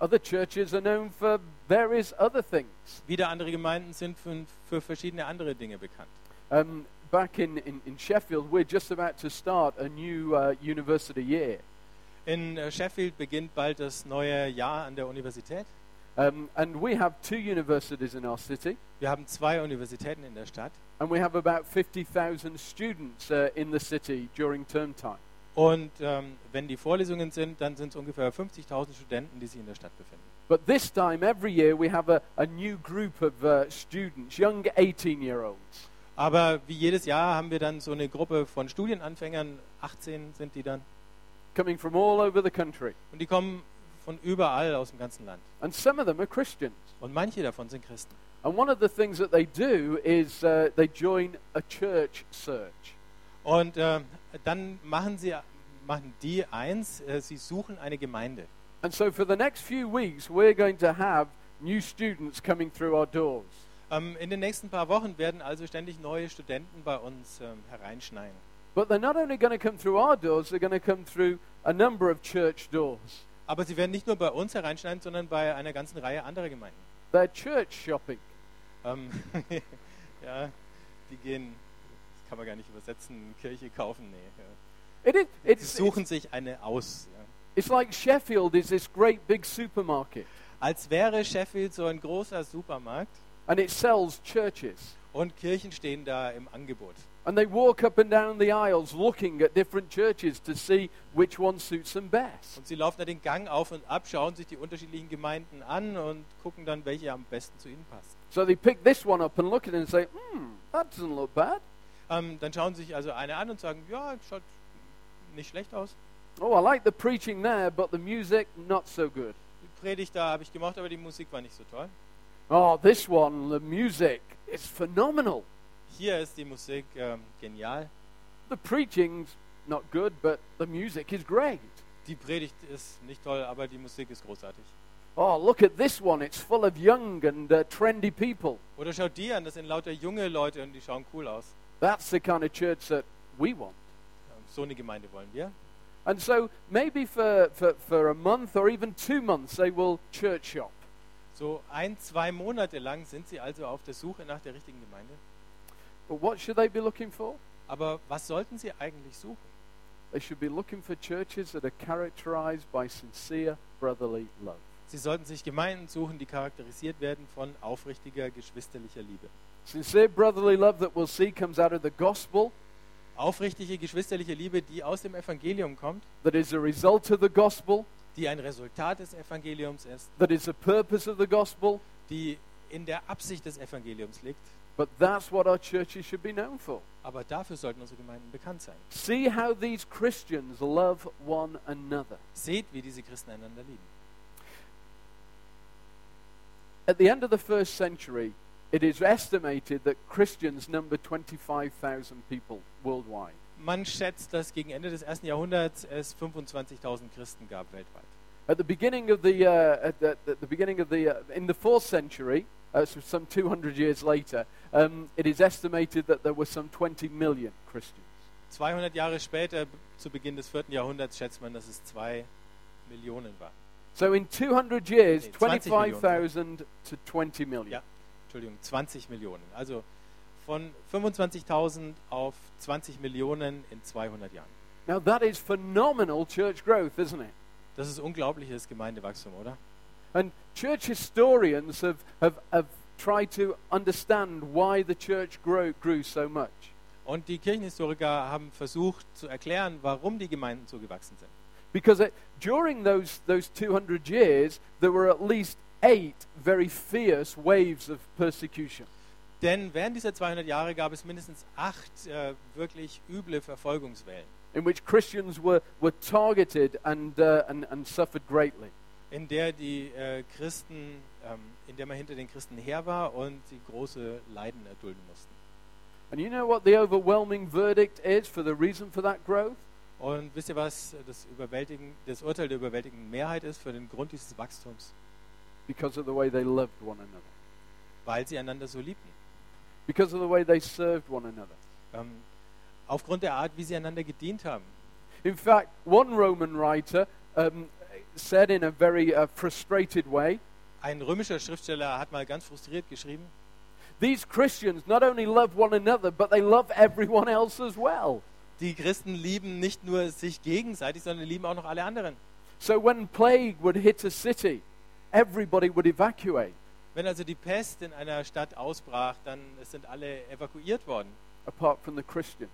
Other churches are known for various other things. Wieder andere Gemeinden sind für, für verschiedene andere Dinge bekannt. Um, back in, in, in Sheffield, we're just about to start a new uh, university year. In äh, Sheffield beginnt bald das neue Jahr an der Universität. Um, and we have two universities in our city, Wir haben zwei Universitäten in der Stadt and we have about 50,000 students uh, in the city during term time. und ähm, wenn die Vorlesungen sind, dann sind es ungefähr 50.000 Studenten, die sich in der Stadt befinden. But this time, every year, we have a, a new group of uh, students, young 18 year olds. Aber wie jedes Jahr haben wir dann so eine Gruppe von Studienanfängern, 18 sind die dann, coming from all over the country. und die kommen von überall aus dem ganzen Land. And some of them are Christians. Und manche davon sind Christen. And one of the things that they do is uh, they join a church search. Und ähm, dann machen sie, machen die eins, äh, sie suchen eine Gemeinde. And so for the next few weeks, we're going to have new students coming through our doors. Ähm, in den nächsten paar Wochen werden also ständig neue Studenten bei uns ähm, hereinschneien. But they're not only going to come through our doors, they're going to come through a number of church doors. Aber sie werden nicht nur bei uns hereinschneiden, sondern bei einer ganzen Reihe anderer Gemeinden. They're church shopping. Ähm, [LAUGHS] ja, die gehen, das kann man gar nicht übersetzen, Kirche kaufen, nee. Ja. It is, Sie it's, suchen it's, sich eine aus. Ja. it's like Sheffield is this great big supermarket, Als wäre Sheffield so ein großer Supermarkt and it sells churches. und Kirchen stehen da im Angebot. And they walk up and down the aisles looking at different churches to see which one suits them best. Und sie laufen da den Gang auf und ab, schauen sich die unterschiedlichen Gemeinden an und gucken dann, welche am besten zu ihnen passt. So they pick this one up and look at it and say, hmm, that doesn't look bad. Ähm, dann schauen sie sich also eine an und sagen, ja, schaut nicht schlecht aus. Oh, I like the preaching there, but the music, not so good. Die Predigt da habe ich gemacht, aber die Musik war nicht so toll. Oh, this one, the music, is phenomenal. Hier ist die Musik ähm, genial. The preaching's not good, but the music is great. Die Predigt ist nicht toll, aber die Musik ist großartig. Oh, look at this one. It's full of young and uh, trendy people. Oder schaut die an, das sind lauter junge Leute und die schauen cool aus. That's the kind of church that we want. Ähm, so eine Gemeinde wollen wir. And so maybe for, for, for a month or even two months, they will church shop. So ein, zwei Monate lang sind sie also auf der Suche nach der richtigen Gemeinde. But what should they be looking for? Aber was sollten sie eigentlich suchen? They should be looking for churches that are characterized by sincere brotherly love. Sie sollten sich Gemeinden suchen, die charakterisiert werden von aufrichtiger geschwisterlicher Liebe. Sincere brotherly love that we'll see comes out of the gospel, Aufrichtige geschwisterliche Liebe, die aus dem Evangelium kommt, that is a result of the gospel, die ein Resultat des Evangeliums ist, that is the purpose of the gospel. die in der Absicht des Evangeliums liegt. But that's what our churches should be known for. Aber dafür sollten unsere Gemeinden bekannt sein. See how these Christians love one another. Seht, wie diese Christen einander lieben. At the end of the first century, it is estimated that Christians number 25,000 people worldwide. Man schätzt, dass gegen Ende des ersten Jahrhunderts es 25.000 Christen gab weltweit. At the beginning of the, uh, at the, at the beginning of the, uh, in the fourth century, uh, so some 200 years later, um, it is estimated that there were some 20 million Christians. 200 Jahre später, zu Beginn des vierten Jahrhunderts, schätzt man, dass es zwei Millionen waren. So in 200 years, Nee, 20 Millionen. 25,000 to 20 million. Ja. Entschuldigung, 20 Millionen. Also von 25.000 auf 20 Millionen in 200 Jahren. Now that is phenomenal church growth, isn't it? Das ist unglaubliches Gemeindewachstum, oder? And church historians have, have, have tried to understand why the church grow, grew so much. Und die Kirchenhistoriker haben versucht zu erklären, warum die Gemeinden so gewachsen sind. Because it, during those, those 200 years, there were at least eight very fierce waves of persecution. Denn während dieser 200 Jahre gab es mindestens acht äh, wirklich üble Verfolgungswellen, in which Christians were, were targeted and, uh, and, and suffered greatly. in der die äh, Christen, ähm, in der man hinter den Christen her war und sie große Leiden erdulden mussten. And you know what the overwhelming verdict is for the reason for that growth? Und wisst ihr, was das, Überwältigen, das Urteil der überwältigenden Mehrheit ist für den Grund dieses Wachstums? Because of the way they loved one another, Weil sie einander so liebten. Because of the way they served one another. Ähm, aufgrund der Art, wie sie einander gedient haben. In fact, one Roman writer um, said in a very uh, frustrated way Ein römischer Schriftsteller hat mal ganz frustriert geschrieben, these Christians not only love one another, but they love everyone else as well. die Christen lieben nicht nur sich gegenseitig, sondern lieben auch noch alle anderen. So when plague would hit a city, everybody would evacuate, Wenn also die Pest in einer Stadt ausbrach, dann sind alle evakuiert worden apart from the Christians,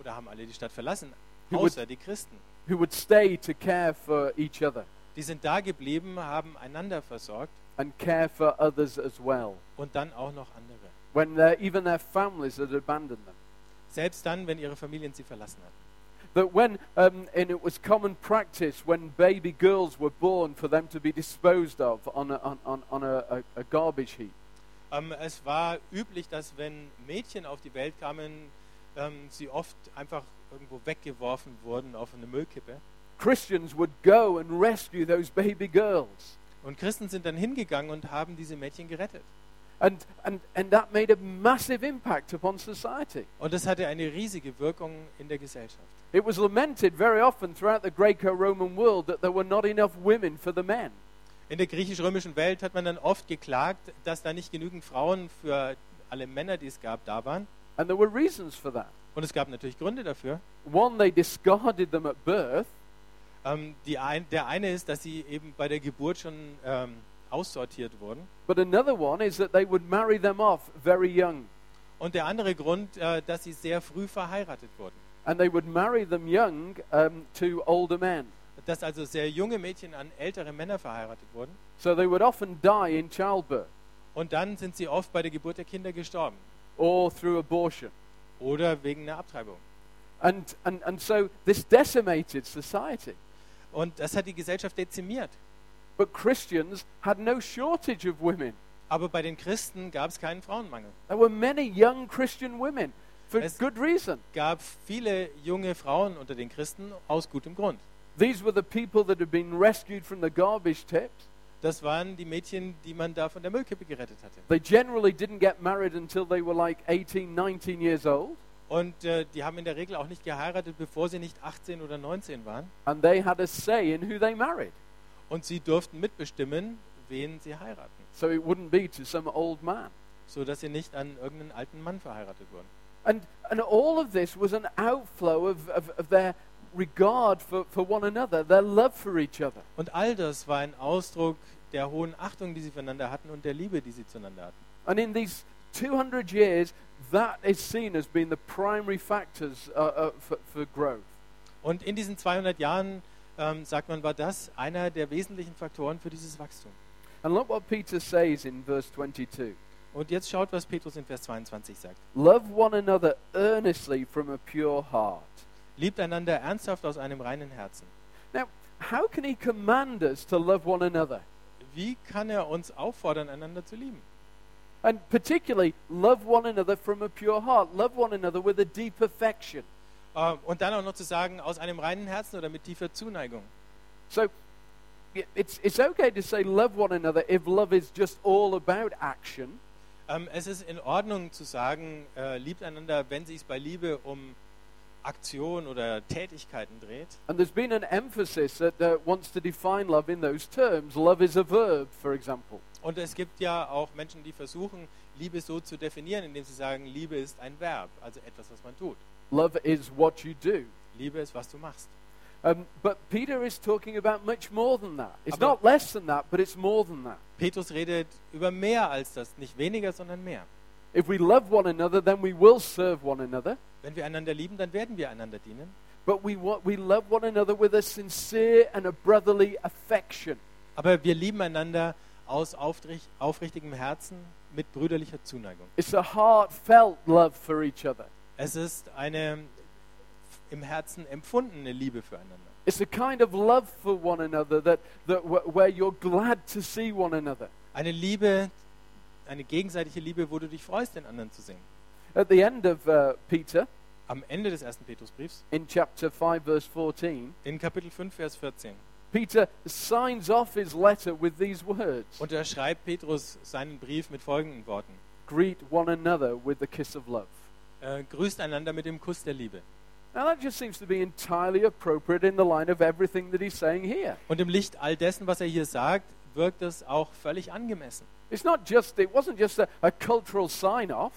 oder haben alle die Stadt verlassen, Who would- außer die Christen. who would stay to care for each other Die sind da geblieben, haben einander versorgt and care for others as well. und dann auch noch andere. When their, even their families had abandoned them. Selbst dann, wenn ihre Familien sie verlassen hatten. That when, um, and it was common practice when baby girls were born for them to be disposed of on a, on, on, a, a, garbage heap. Ähm, es war üblich, dass wenn Mädchen auf die Welt kamen, ähm, sie oft einfach irgendwo weggeworfen wurden auf eine Müllkippe. Christians would go and rescue those baby girls. Und Christen sind dann hingegangen und haben diese Mädchen gerettet. And, and, and that made a massive impact upon society. Und das hatte eine riesige Wirkung in der Gesellschaft. It was lamented very often throughout the Greco Roman world that there were not enough women for the men. In der griechisch-römischen Welt hat man dann oft geklagt, dass da nicht genügend Frauen für alle Männer, die es gab, da waren. And there were reasons for that. Und es gab natürlich Gründe dafür. One, they discarded them at birth, Ähm, die ein, der eine ist, dass sie eben bei der Geburt schon ähm, aussortiert wurden. but another one is that they would marry them off very young. Und der andere Grund, äh, dass sie sehr früh verheiratet wurden. And they would marry them young um, to older men. Dass also sehr junge Mädchen an ältere Männer verheiratet wurden. So they would often die in childbirth Und dann sind sie oft bei der Geburt der Kinder gestorben. or through abortion. Oder wegen einer Abtreibung. And, and, and so this decimated society. Und das hat die Gesellschaft dezimiert. But Christians had no shortage of women. Aber bei den Christen gab es keinen Frauenmangel. There were many young Christian women for Es- good reason. gab viele junge Frauen unter den Christen aus gutem Grund. These were the people that had been rescued from the garbage tips. Das waren die Mädchen, die man da von der Müllkippe gerettet hatte. They generally didn't get married until they were like 18, 19 years old. Und äh, die haben in der Regel auch nicht geheiratet, bevor sie nicht 18 oder 19 waren. And they had a say in who they married. Und sie durften mitbestimmen, wen sie heiraten. So it wouldn't be to some old man. So dass sie nicht an irgendeinen alten Mann verheiratet wurden. And, and all of this was an outflow of, of, of their regard for, for one another, their love for each other. Und all das war ein Ausdruck der hohen Achtung, die sie füreinander hatten und der Liebe, die sie zueinander hatten. And in these 200 years, that is seen as being the primary factors uh, uh, for, for growth. Und in diesen 200 Jahren, ähm, sagt man, war das einer der wesentlichen Faktoren für dieses Wachstum. And look what Peter says in verse 22. Und jetzt schaut, was Petrus in Vers 22 sagt. Love one another earnestly from a pure heart. Liebt einander ernsthaft aus einem reinen Herzen. Now, how can he command us to love one another? Wie kann er uns auffordern, einander zu lieben? And particularly, love one another from a pure heart. Love one another with a deep affection. Ähm, und dann auch noch zu sagen, aus einem reinen Herzen oder mit tiefer Zuneigung. So, it's, it's okay to say love one another if love is just all about action. Ähm, es ist in Ordnung zu sagen, äh, liebt einander, wenn sich bei Liebe um Aktion oder Tätigkeiten dreht. And there's been an emphasis that uh, wants to define love in those terms. Love is a verb, for example. Und es gibt ja auch Menschen, die versuchen, Liebe so zu definieren, indem sie sagen, Liebe ist ein Verb, also etwas, was man tut. Love is what you do. Liebe ist, was du machst. Um, but Peter is talking about much more than that. It's Aber- not less than that, but it's more than that. Petrus redet über mehr als das, nicht weniger, sondern mehr. If we love one another, then we will serve one another. Wenn wir einander lieben, dann werden wir einander dienen. But we, we love one another with a sincere and a brotherly affection. Aber wir lieben einander aus aufricht, aufrichtigem Herzen mit brüderlicher Zuneigung. It's a heartfelt love for each other. Es ist eine im Herzen empfundene Liebe füreinander. It's a kind of love for one another that, that wh- where you're glad to see one another. Eine Liebe, eine gegenseitige Liebe, wo du dich freust, den anderen zu sehen. At the end of uh, Peter, Am Ende des ersten Petrusbriefs, in chapter 5, verse 14, in Kapitel 5, Vers 14, Peter signs off his letter with these words unterschreibt Petrus seinen Brief mit folgenden Worten. Greet one another with the kiss of love. Äh, grüßt einander mit dem Kuss der Liebe. Now, that just seems to be entirely appropriate in the line of everything that he's saying here. Und im Licht all dessen, was er hier sagt, wirkt es auch völlig angemessen. It's not just, it wasn't just a, a cultural sign off.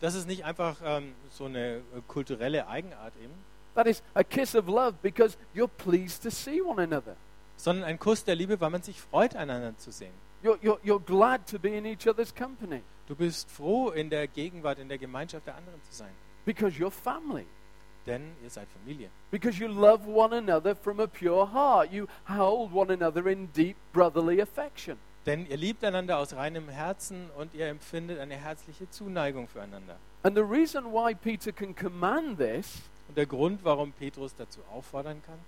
Das ist nicht einfach ähm, so eine äh, kulturelle Eigenart eben, That is a kiss of love because you're pleased to see one another. sondern ein Kuss der Liebe, weil man sich freut, einander zu sehen. You're, you're, you're glad to be in each other's company Du bist froh, in der Gegenwart, in der Gemeinschaft der anderen zu sein. because you're family. Denn ihr seid Familie. Because you love one another from a pure heart. You hold one another in deep brotherly affection. Denn ihr liebt einander aus reinem Herzen und ihr empfindet eine herzliche Zuneigung füreinander. And the reason why Peter can command this Und der Grund, warum Petrus dazu auffordern kann,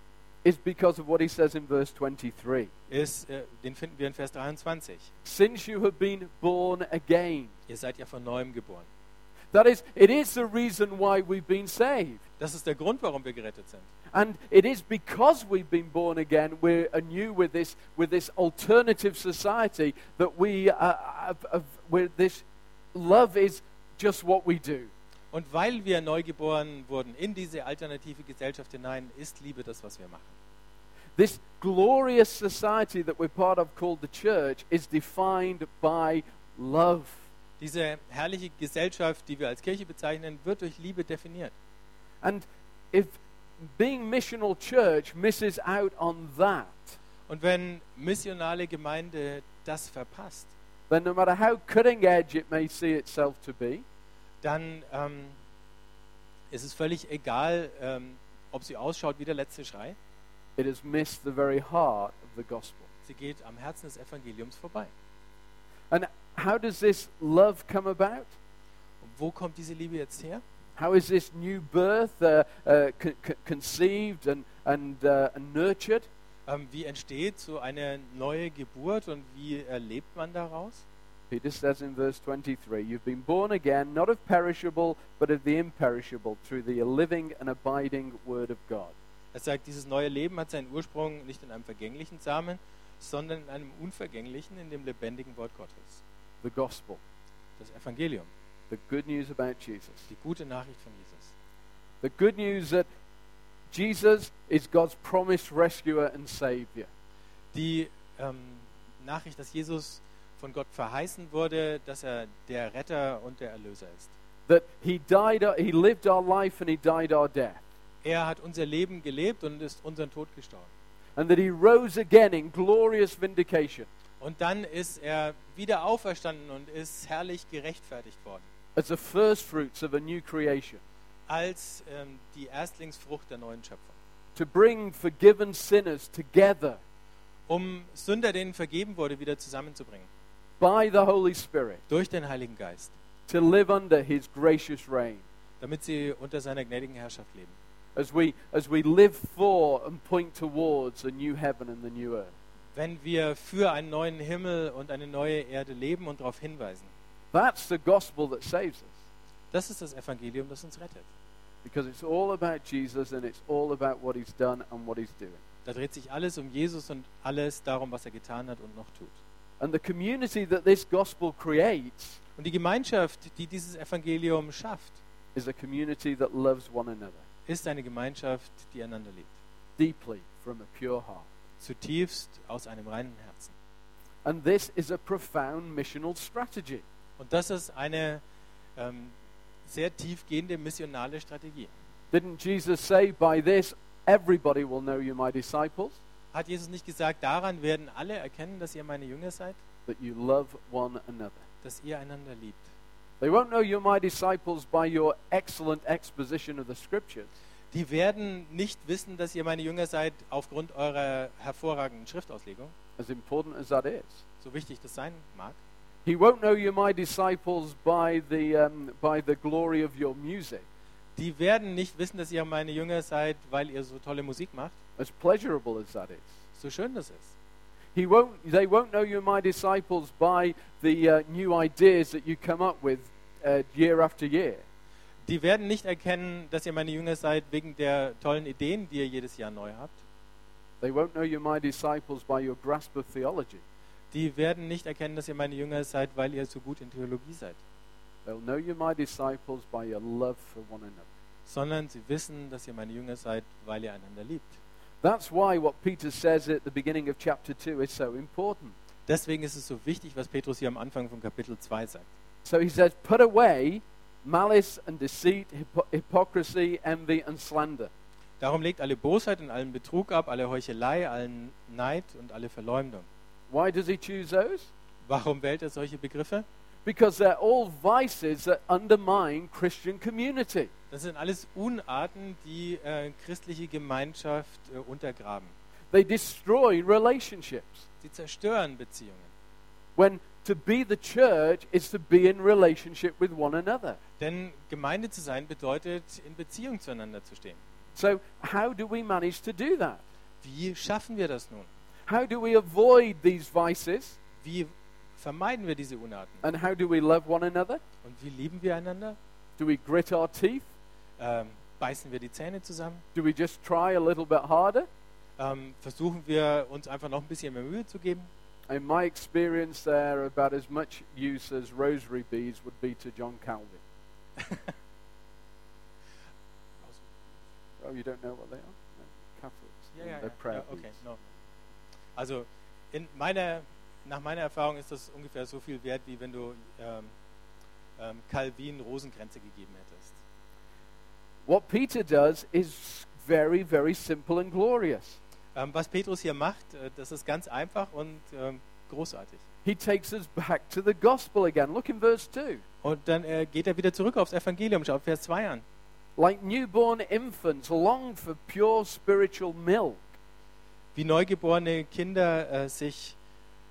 is because of what he says in verse 23. ist, äh, den finden wir in Vers 23. Since you have been born again. Ihr seid ja von neuem geboren. That is, it is the reason why we've been saved. Das ist der Grund, warum wir gerettet sind. And it is because we've been born again, we're anew with this, with this alternative society that we uh, have, have, we're this love is just what we do. Und weil wir neu geboren wurden in diese alternative Gesellschaft hinein, ist Liebe das, was wir machen. This glorious society that we're part of, called the church, is defined by love. Diese herrliche Gesellschaft, die wir als Kirche bezeichnen, wird durch Liebe definiert. And if being missional church misses out on that, Und wenn missionale Gemeinde das verpasst, then no matter how cutting edge it may see itself to be, dann ähm, ist es völlig egal, ähm, ob sie ausschaut wie der letzte Schrei. it has missed the very heart of the gospel. Sie geht am Herzen des Evangeliums vorbei. And how does this love come about? Und wo kommt diese Liebe jetzt her? How is this new birth uh, uh, con- con- conceived and, and, uh, and nurtured? Ähm, wie entsteht so eine neue Geburt und wie erlebt man daraus? Peter says in verse 23 You've been born again, not of perishable, but of the imperishable, through the living and abiding Word of God. Er sagt, dieses neue Leben hat seinen Ursprung nicht in einem vergänglichen Samen, sondern in einem unvergänglichen, in dem lebendigen Wort Gottes. The gospel, Das Evangelium, the good news about Jesus. die gute Nachricht von Jesus. The good news that Jesus is God's promised rescuer and Savior. Die ähm, Nachricht, dass Jesus von Gott verheißen wurde, dass er der Retter und der Erlöser ist. That He died, He lived our life and He died our death. Er hat unser Leben gelebt und ist unseren Tod gestorben. And that He rose again in glorious vindication Und dann ist er wieder auferstanden und ist herrlich gerechtfertigt worden. as the first fruits of a new creation. Als ähm, die Erstlingsfrucht der neuen Schöpfung. To bring forgiven sinners together Um Sünder, denen vergeben wurde, wieder zusammenzubringen. By the Holy Spirit Durch den Heiligen Geist. to live under His gracious reign. Damit sie unter seiner gnädigen Herrschaft leben. as we as we live for and point towards a new heaven and the new earth. Wenn wir für einen neuen Himmel und eine neue Erde leben und darauf hinweisen. That's the gospel that saves us Das ist das Evangelium, das uns rettet. because it's all about Jesus and it's all about what he's done and what he's doing. Da dreht sich alles um Jesus und alles darum, was er getan hat und noch tut. And the community that this gospel creates Und die Gemeinschaft, die dieses Evangelium schafft, is a community that loves one another ist eine Gemeinschaft, die einander liebt. deeply from a pure heart. Zutiefst aus einem reinen Herzen. And this is a profound missional strategy. Und das ist eine ähm, sehr tiefgehende missionale Strategie. Didn't Jesus say, By this everybody will know you my disciples? Hat Jesus nicht gesagt, daran werden alle erkennen, dass ihr meine Jünger seid, That you love one another. dass ihr einander liebt. They won't know you're my disciples by your excellent exposition of the scriptures. Die werden nicht wissen, dass ihr meine Jünger seid aufgrund eurer hervorragenden Schriftauslegung, as important as that is. so wichtig das sein mag. He won't know you're my disciples by the, um, by the glory of your music, Die werden nicht wissen, dass ihr meine Jünger seid, weil ihr so tolle Musik macht, as pleasurable as that is. so schön das ist. He won't, they won't know you're my disciples by the uh, new ideas that you come up with uh, year after year. Die werden nicht erkennen, dass ihr meine Jünger seid wegen der tollen Ideen, die ihr jedes Jahr neu habt. They won't know you're my disciples by your grasp of theology. Die werden nicht erkennen, dass ihr meine Jünger seid, weil ihr so gut in Theologie seid, They'll know you're my disciples by your love for one another. sondern sie wissen, dass ihr meine Jünger seid, weil ihr einander liebt. That's why what Peter says at the beginning of chapter 2 is so important. Deswegen ist es so wichtig, was Petrus hier am Anfang von Kapitel 2 sagt. So he says, Put away malice and deceit, hypo- hypocrisy, envy, and slander. Darum legt alle Bosheit und allen Betrug ab, alle Heuchelei, allen Neid und alle Verleumdung. Why does he choose those? Warum wählt er solche Begriffe? Because they're all vices that undermine Christian community. Das sind alles Unarten, die äh, christliche Gemeinschaft äh, untergraben. They destroy relationships. Sie zerstören Beziehungen. When to be the church is to be in relationship with one another. Denn Gemeinde zu sein bedeutet, in Beziehung zueinander zu stehen. So, how do we manage to do that? Wie schaffen wir das nun? How do we avoid these vices? Wie vermeiden wir diese Unarten? And how do we love one another? Und wie lieben wir einander? Do we grit our teeth? Ähm, beißen wir die Zähne zusammen? Do we just try a little bit harder? Ähm, versuchen wir uns einfach noch ein bisschen mehr Mühe zu geben? in my experience, they're about as much use as rosary beads would be to John Calvin. [LAUGHS] Oh, you don't know what they are? No, Catholics. Their ja. prayer ja okay, no. Also in meiner, nach meiner Erfahrung ist das ungefähr so viel wert, wie wenn du ähm, ähm, Calvin Rosenkränze gegeben hättest. What Peter does is very, very simple and glorious. Ähm, was Petrus hier macht, äh, das ist ganz einfach und ähm, großartig. He takes us back to the gospel again. Look in verse 2. Und dann äh, geht er wieder zurück aufs Evangelium. Schaut Vers 2 an. Like newborn infants, long for pure spiritual milk, Wie neugeborene Kinder äh, sich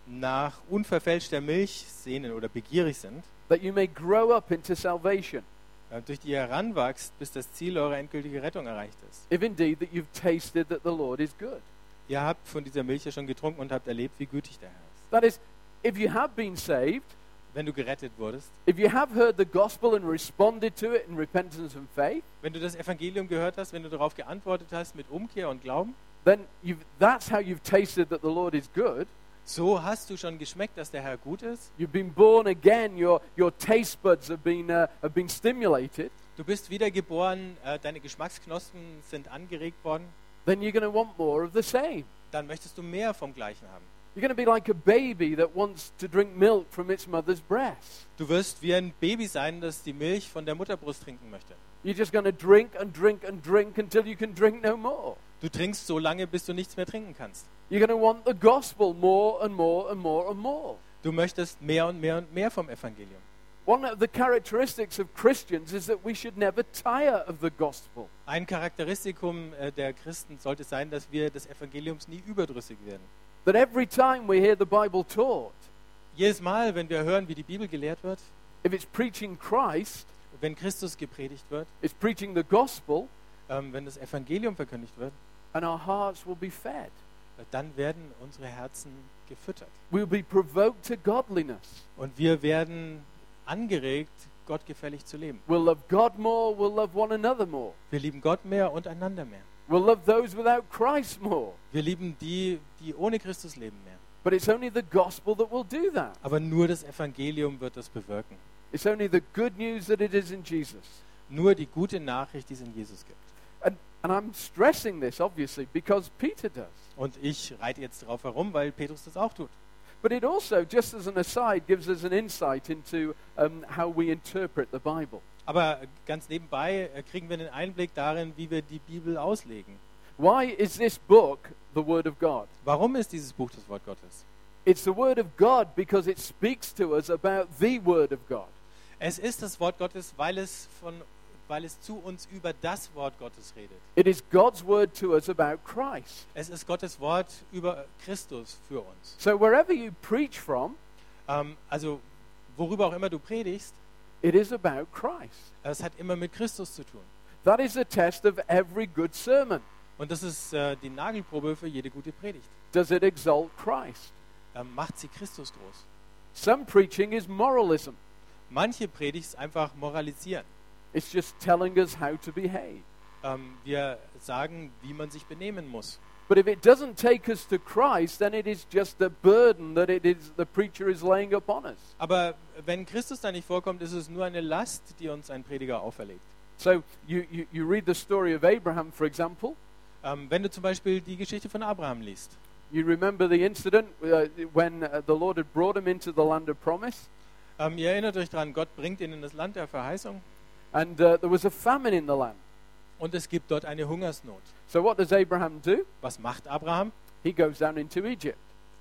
nach unverfälschter Milch sehnen oder begierig sind, that you may grow up into salvation, äh, durch die ihr heranwachst, bis das Ziel eurer endgültigen Rettung erreicht ist. if indeed that you've tasted that the Lord is good. Ihr habt von dieser Milch ja schon getrunken und habt erlebt, wie gütig der Herr ist. That is, if you have been saved, Wenn du gerettet wurdest, if you have heard the gospel and responded to it in repentance and faith, wenn du das Evangelium gehört hast, wenn du darauf geantwortet hast mit Umkehr und Glauben, then that's how you've tasted that the Lord is good. So hast du schon geschmeckt, dass der Herr gut ist. You've been born again. Your, your taste buds have been, uh, have been stimulated. Du bist wiedergeboren, äh, deine Geschmacksknospen sind angeregt worden. Then you're going to want more of the same. Dann möchtest du mehr vom Gleichen haben. You're going to be like a baby that wants to drink milk from its mother's breast. Du wirst wie ein Baby sein, das die Milch von der Mutterbrust trinken möchte. You're just going to drink and drink and drink until you can drink no more. Du trinkst so lange, bis du nichts mehr trinken kannst. You're going to want the gospel more and more and more and more. Du möchtest mehr und mehr und mehr vom Evangelium. One of the characteristics of Christians is that we should never tire of the gospel. Ein Charakteristikum äh, der Christen sollte sein, dass wir des Evangeliums nie überdrüssig werden. That every time we hear the Bible taught, Jedes Mal, wenn wir hören, wie die Bibel gelehrt wird, if it's preaching Christ, wenn Christus gepredigt wird, it's preaching the gospel, ähm, wenn das Evangelium verkündigt wird, and our hearts will be fed. dann werden unsere Herzen gefüttert. We'll be provoked to godliness. Und wir werden angeregt, gottgefällig zu leben. We'll love God more, we'll love one another more. Wir lieben Gott mehr und einander mehr. We'll love those without Christ more. Wir lieben die, die ohne Christus leben mehr. But it's only the gospel that will do that. Aber nur das Evangelium wird das bewirken. It's only the good news that it is in Jesus. Nur die gute Nachricht, die es in Jesus gibt. And, I'm stressing this, obviously, because Peter does. Und ich reite jetzt darauf herum, weil Petrus das auch tut. But it also, just as an aside, gives us an insight into um, how we interpret the Bible. Aber ganz nebenbei äh, kriegen wir einen Einblick darin, wie wir die Bibel auslegen. Why is this book the Word of God? Warum ist dieses Buch das Wort Gottes? It's the Word of God because it speaks to us about the Word of God. Es ist das Wort Gottes, weil es, von, weil es zu uns über das Wort Gottes redet. It is God's Word to us about Christ. Es ist Gottes Wort über Christus für uns. So wherever you preach from, Ähm, also worüber auch immer du predigst, it is about Christ. es hat immer mit Christus zu tun. That is the test of every good sermon. Und das ist äh, die Nagelprobe für jede gute Predigt. Does it exalt Christ? Ähm, macht sie Christus groß. Some preaching is moralism. Manche Predigt ist einfach moralisieren. It's just telling us how to behave. Ähm, wir sagen, wie man sich benehmen muss. But if it doesn't take us to Christ, then it is just a burden that it is the preacher is laying upon us. Aber wenn Christus da nicht vorkommt, ist es nur eine Last, die uns ein Prediger auferlegt. So you, you, you read the story of Abraham, for example. Ähm, wenn du zum Beispiel die Geschichte von Abraham liest, You remember the incident uh, when uh, the Lord had brought him into the land of promise, ähm, ihr erinnert euch daran, Gott bringt ihn in das Land der Verheißung and uh, there was a famine in the land. und es gibt dort eine Hungersnot. So what does Abraham do? Was macht Abraham? He goes down into Egypt.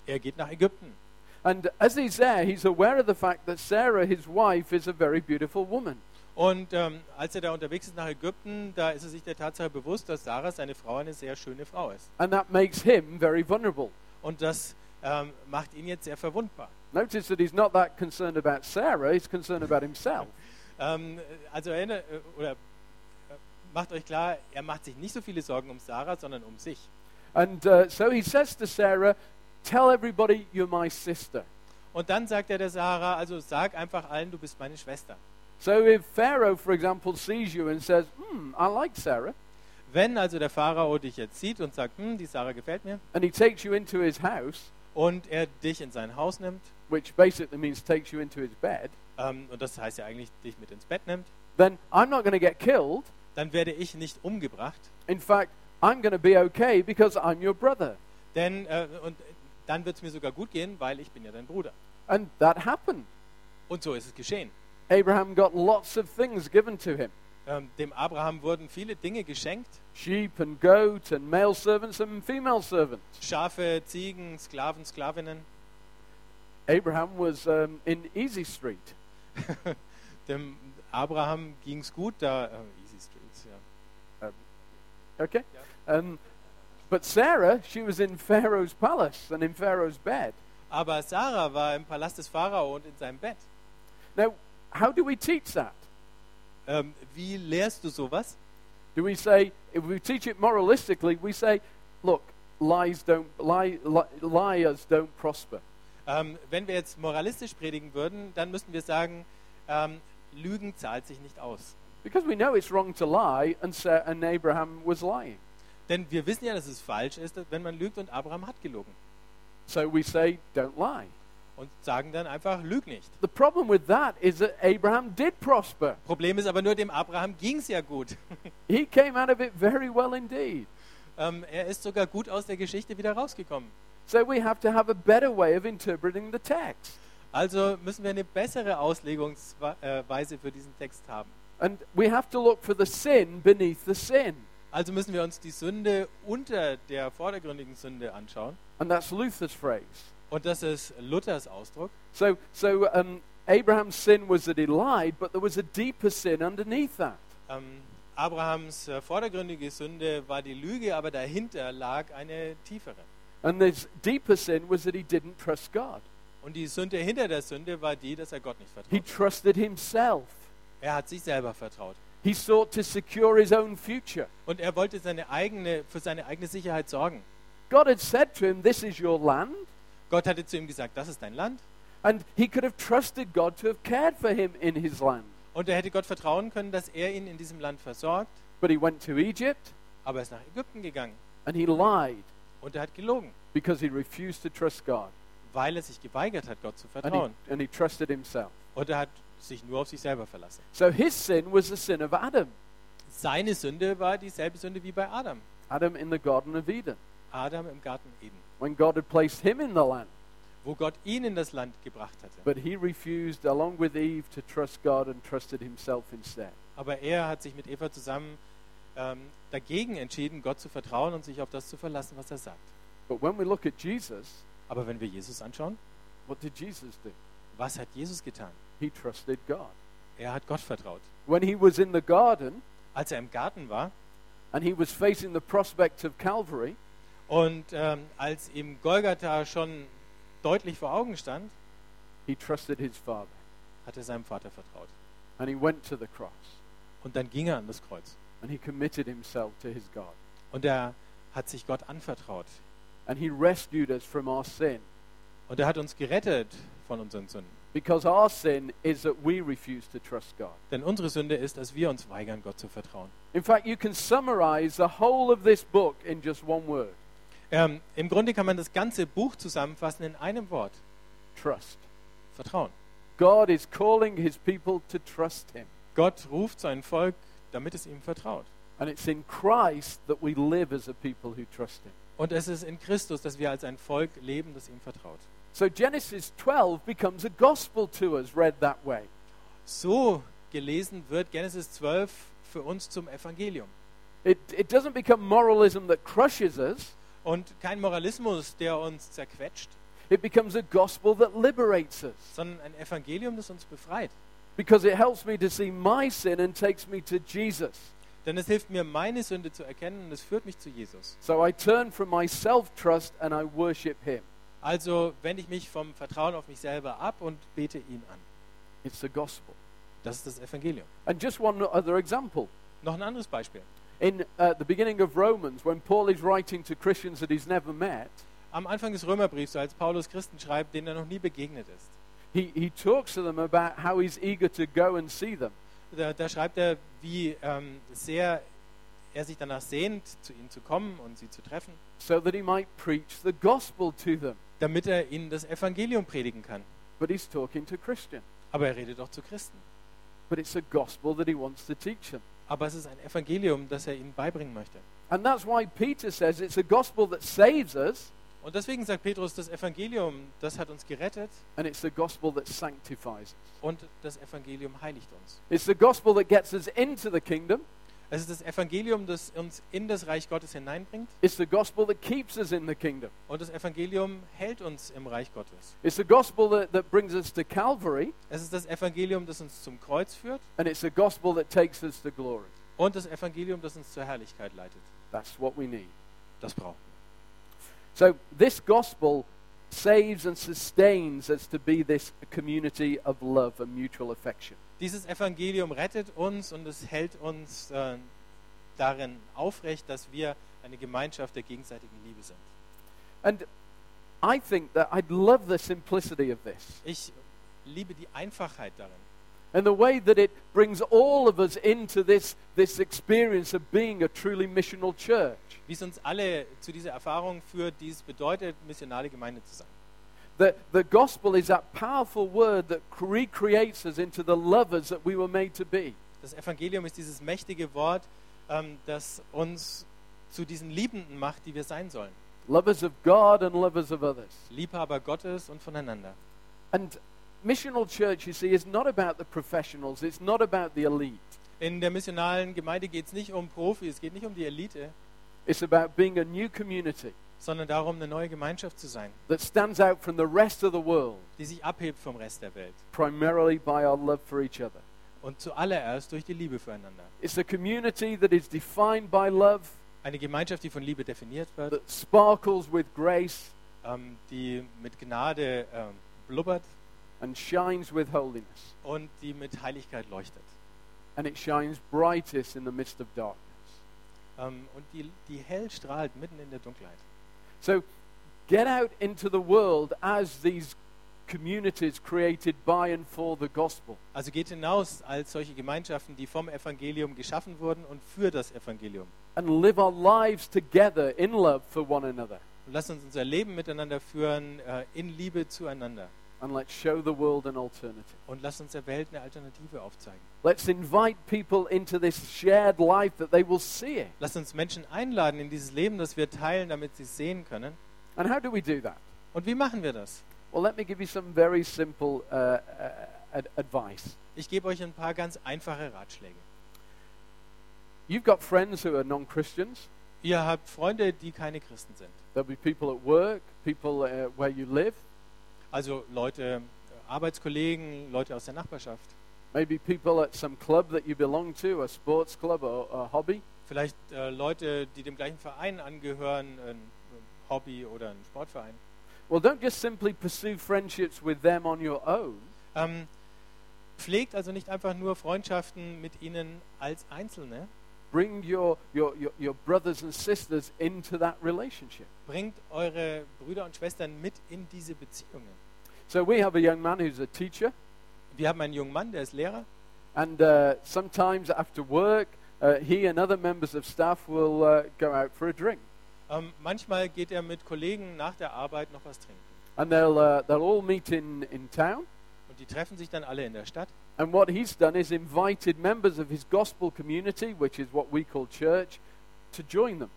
Er geht nach Ägypten. And as he's there, he's aware of the fact that Sarah, his wife, is a very beautiful woman. Und ähm, als er da unterwegs ist nach Ägypten, da ist er sich der Tatsache bewusst, dass Sarah, seine Frau, eine sehr schöne Frau ist. And that makes him very vulnerable. Und das ähm, macht ihn jetzt sehr verwundbar. Notice that he's not that concerned about Sarah, he's concerned about himself. Ähm, also erinnert, äh, oder äh, macht euch klar, er macht sich nicht so viele Sorgen um Sarah, sondern um sich. And uh, so he says to Sarah, Tell everybody you're my sister. Und dann sagt er der Sarah, also sag einfach allen, du bist meine Schwester. So if Pharaoh, for example, sees you and says, Hmm, I like Sarah, Wenn also der Pharao dich jetzt sieht und sagt, hm, die Sarah gefällt mir, and he takes you into his house, und er dich in sein Haus nimmt, which basically means takes you into his bed, ähm, und das heißt ja eigentlich, dich mit ins Bett nimmt, then I'm not going to get killed. dann werde ich nicht umgebracht, In fact, I'm going to be okay because I'm your brother. denn äh, und dann wird es mir sogar gut gehen, weil ich bin ja dein Bruder. And that happened. Und so ist es geschehen. Abraham got lots of things given to him Ähm, dem Abraham wurden viele Dinge geschenkt, sheep and goat and male servants and female servants. Schafe, Ziegen, Sklaven, Sklavinnen. Abraham was um, in Easy Street. [LAUGHS] Dem Abraham ging es gut, da äh, Easy Streets, ja. Okay? Um, but Sarah, she was in Pharaoh's palace and in Pharaoh's bed. Aber Sarah war im Palast des Pharao und in seinem Bett. Now, how do we teach that? Ähm, wie lehrst du sowas? Do we say, if we teach it moralistically, we say, look, lies don't, lie, li- liars don't prosper. Ähm, wenn wir jetzt moralistisch predigen würden, dann müssten wir sagen, ähm, Lügen zahlt sich nicht aus. Because we know it's wrong to lie, and, Sa- and Abraham was lying. Denn wir wissen ja, dass es falsch ist, wenn man lügt und Abraham hat gelogen. So we say, don't lie. Und sagen dann einfach, lüg nicht. The problem with that is that Abraham did prosper. Problem ist aber nur, dem Abraham ging es ja gut. [LAUGHS] He came out of it very well indeed. ähm, er ist sogar gut aus der Geschichte wieder rausgekommen. So we have to have a better way of interpreting the text. Also müssen wir eine bessere Auslegungsweise für diesen Text haben. And we have to look for the sin beneath the sin. Also müssen wir uns die Sünde unter der vordergründigen Sünde anschauen. And that's Luther's phrase. Und das ist Luthers Ausdruck. So, so um, Abraham's sin was that he lied, but there was a deeper sin underneath that. Ähm, Abrahams äh, vordergründige Sünde war die Lüge, aber dahinter lag eine tiefere. And this deeper sin was that he didn't trust God. Und die Sünde hinter der Sünde war die, dass er Gott nicht He vertraut. trusted himself. Er hat sich selber vertraut. He sought to secure his own future. Und er wollte seine eigene, für seine eigene Sicherheit sorgen. God had said to him, This is your land. Gott hatte zu ihm gesagt, das ist dein Land. And he could have trusted God to have cared for him in his land. Und er hätte Gott vertrauen können, dass er ihn in diesem Land versorgt. But he went to Egypt Aber er ist nach Ägypten gegangen. and he lied Und er hat gelogen, because he refused to trust God. weil er sich geweigert hat, Gott zu And vertrauen. he, and he trusted himself. Und er hat sich nur auf sich selber verlassen. So his sin was the sin of Adam. Seine Sünde war dieselbe Sünde wie bei Adam. Adam in the Garden of Eden. Adam im Garten Eden, When God had placed him in the land. wo Gott ihn in das Land gebracht hatte. But he refused, along with Eve, to trust God and trusted himself instead. Aber er hat sich mit Eva zusammen ähm, dagegen entschieden, Gott zu vertrauen und sich auf das zu verlassen, was er sagt. But when we look at Jesus, Aber wenn wir Jesus anschauen, what did Jesus do? was hat Jesus getan? He trusted God. Er hat Gott vertraut. When he was in the garden Als er im Garten war and he was facing the prospect of Calvary, und ähm, als ihm Golgatha schon deutlich vor Augen stand, he trusted his Father. hat er seinem Vater vertraut. And he went to the cross Und dann ging er an das Kreuz. And he committed himself to his God. Und er hat sich Gott anvertraut. And he rescued us from our sin. Und er hat uns gerettet von unseren Sünden. Because our sin is that we refuse to trust God. Denn unsere Sünde ist, dass wir uns weigern, Gott zu vertrauen. In fact, you can summarize the whole of this book in just one word Ähm, Im Grunde kann man das ganze Buch zusammenfassen in einem Wort. trust. Vertrauen. God is calling his people to trust him. Gott ruft sein Volk, damit es ihm vertraut. And it's in Christ that we live as a people who trust him. Und es ist in Christus, dass wir als ein Volk leben, das ihm vertraut. So Genesis 12 becomes a gospel to us, read that way. So gelesen wird Genesis 12 für uns zum Evangelium. It, it doesn't become moralism that crushes us, Und kein Moralismus, der uns zerquetscht, it becomes a gospel that liberates us. sondern ein Evangelium, das uns befreit. Because it helps me to see my sin and takes me to Jesus. Denn es hilft mir, meine Sünde zu erkennen und es führt mich zu Jesus. So I turn from my self trust and I worship him. Also wende ich mich vom Vertrauen auf mich selber ab und bete ihn an. It's the gospel. Das ist das Evangelium. And just one other example. Noch ein anderes Beispiel. In uh, the beginning of Romans, when Paul is writing to Christians that he's never met, Am Anfang des Römerbriefs, als Paulus Christen schreibt, denen er noch nie begegnet ist, he, he talks to them about how he's eager to go and see them. da, da schreibt er, wie ähm, sehr er sich danach sehnt, zu ihnen zu kommen und sie zu treffen, so that he might preach the gospel to them. damit er ihnen das Evangelium predigen kann. But he's talking to Christians. Aber er redet auch zu Christen. But it's a gospel that he wants to teach them. Aber es ist ein Evangelium, das er ihnen beibringen möchte. And that's why Peter says it's a gospel that saves us Und deswegen sagt Petrus, das Evangelium, das hat uns gerettet and it's the gospel that sanctifies us. und das Evangelium heiligt uns. It's the gospel that gets us into the kingdom. Es ist das Evangelium, das uns in das Reich Gottes hineinbringt It's the gospel that keeps us in the kingdom. und das Evangelium hält uns im Reich Gottes. It's the gospel that, that brings us to Calvary, Es ist das Evangelium, das uns zum Kreuz führt and it's the gospel that takes us to glory. und das Evangelium, das uns zur Herrlichkeit leitet. That's what we need. Das brauchen So, this gospel saves and sustains us to be this community of love and mutual affection. Dieses Evangelium rettet uns und es hält uns äh, darin aufrecht, dass wir eine Gemeinschaft der gegenseitigen Liebe sind. And I think that I'd love the simplicity of this Ich liebe die Einfachheit darin. And the way that it brings all of us into this, this experience of being a truly missional church. wie es uns alle zu dieser Erfahrung führt, die es bedeutet, missionale Gemeinde zu sein. The, the gospel is that powerful word that recreates us into the lovers that we were made to be. Das Evangelium ist dieses mächtige Wort, ähm, das uns zu diesen Liebenden macht, die wir sein sollen. Lovers of God and lovers of others. Liebhaber Gottes und voneinander. And missional church, you see, is not about the professionals, it's not about the elite. In der missionalen Gemeinde geht es nicht um Profis, es geht nicht um die Elite, It's about being a new community sondern darum, eine neue Gemeinschaft zu sein, that stands out from the rest of the world, die sich abhebt vom Rest der Welt. primarily by our love for each other. Und zuallererst durch die Liebe füreinander. It's a community that is defined by love, Eine Gemeinschaft, die von Liebe definiert wird, that sparkles with grace, ähm, die mit Gnade ähm, blubbert and shines with holiness. und die mit Heiligkeit leuchtet. And it shines brightest in the midst of darkness. Ähm, und die, die hell strahlt mitten in der Dunkelheit. So get out into the world as these communities created by and for the gospel. Also geht hinaus als solche Gemeinschaften, die vom Evangelium geschaffen wurden und für das Evangelium. And live our lives together in love for one another. Und lasst uns unser Leben miteinander führen, äh, in Liebe zueinander. And let's show the world an alternative. Und lasst uns der Welt eine Alternative aufzeigen. Let's invite people into this shared life that they will see it. Lasst uns Menschen einladen in dieses Leben, das wir teilen, damit sie es sehen können. And how do we do that? Und wie machen wir das? Well, let me give you some very simple uh, uh, ad- advice. Ich gebe euch ein paar ganz einfache Ratschläge. You've got friends who are non Christians. Ihr habt Freunde, die keine Christen sind. There'll be people at work, people uh, where you live, Also Leute, äh, Arbeitskollegen, Leute aus der Nachbarschaft. maybe people at some club that you belong to, a sports club or a hobby. Vielleicht äh, Leute, die dem gleichen Verein angehören, ein Hobby oder ein Sportverein. Well, don't just simply pursue friendships with them on your own. Ähm, pflegt also nicht einfach nur Freundschaften mit ihnen als Einzelne, Bring your, your, your, your brothers and sisters into that relationship. bringt eure Brüder und Schwestern mit in diese Beziehungen. So we have a young man who's a teacher, Wir haben einen jungen Mann, der ist Lehrer. and uh, sometimes after work, uh, he and other members of staff will uh, go out for a drink. Ähm, manchmal geht er mit Kollegen nach der Arbeit noch was trinken. And they'll, uh, they'll all meet in, in town. Und die treffen sich dann alle in der Stadt. And what he's done is invited members of his gospel community, which is what we call church, to join them.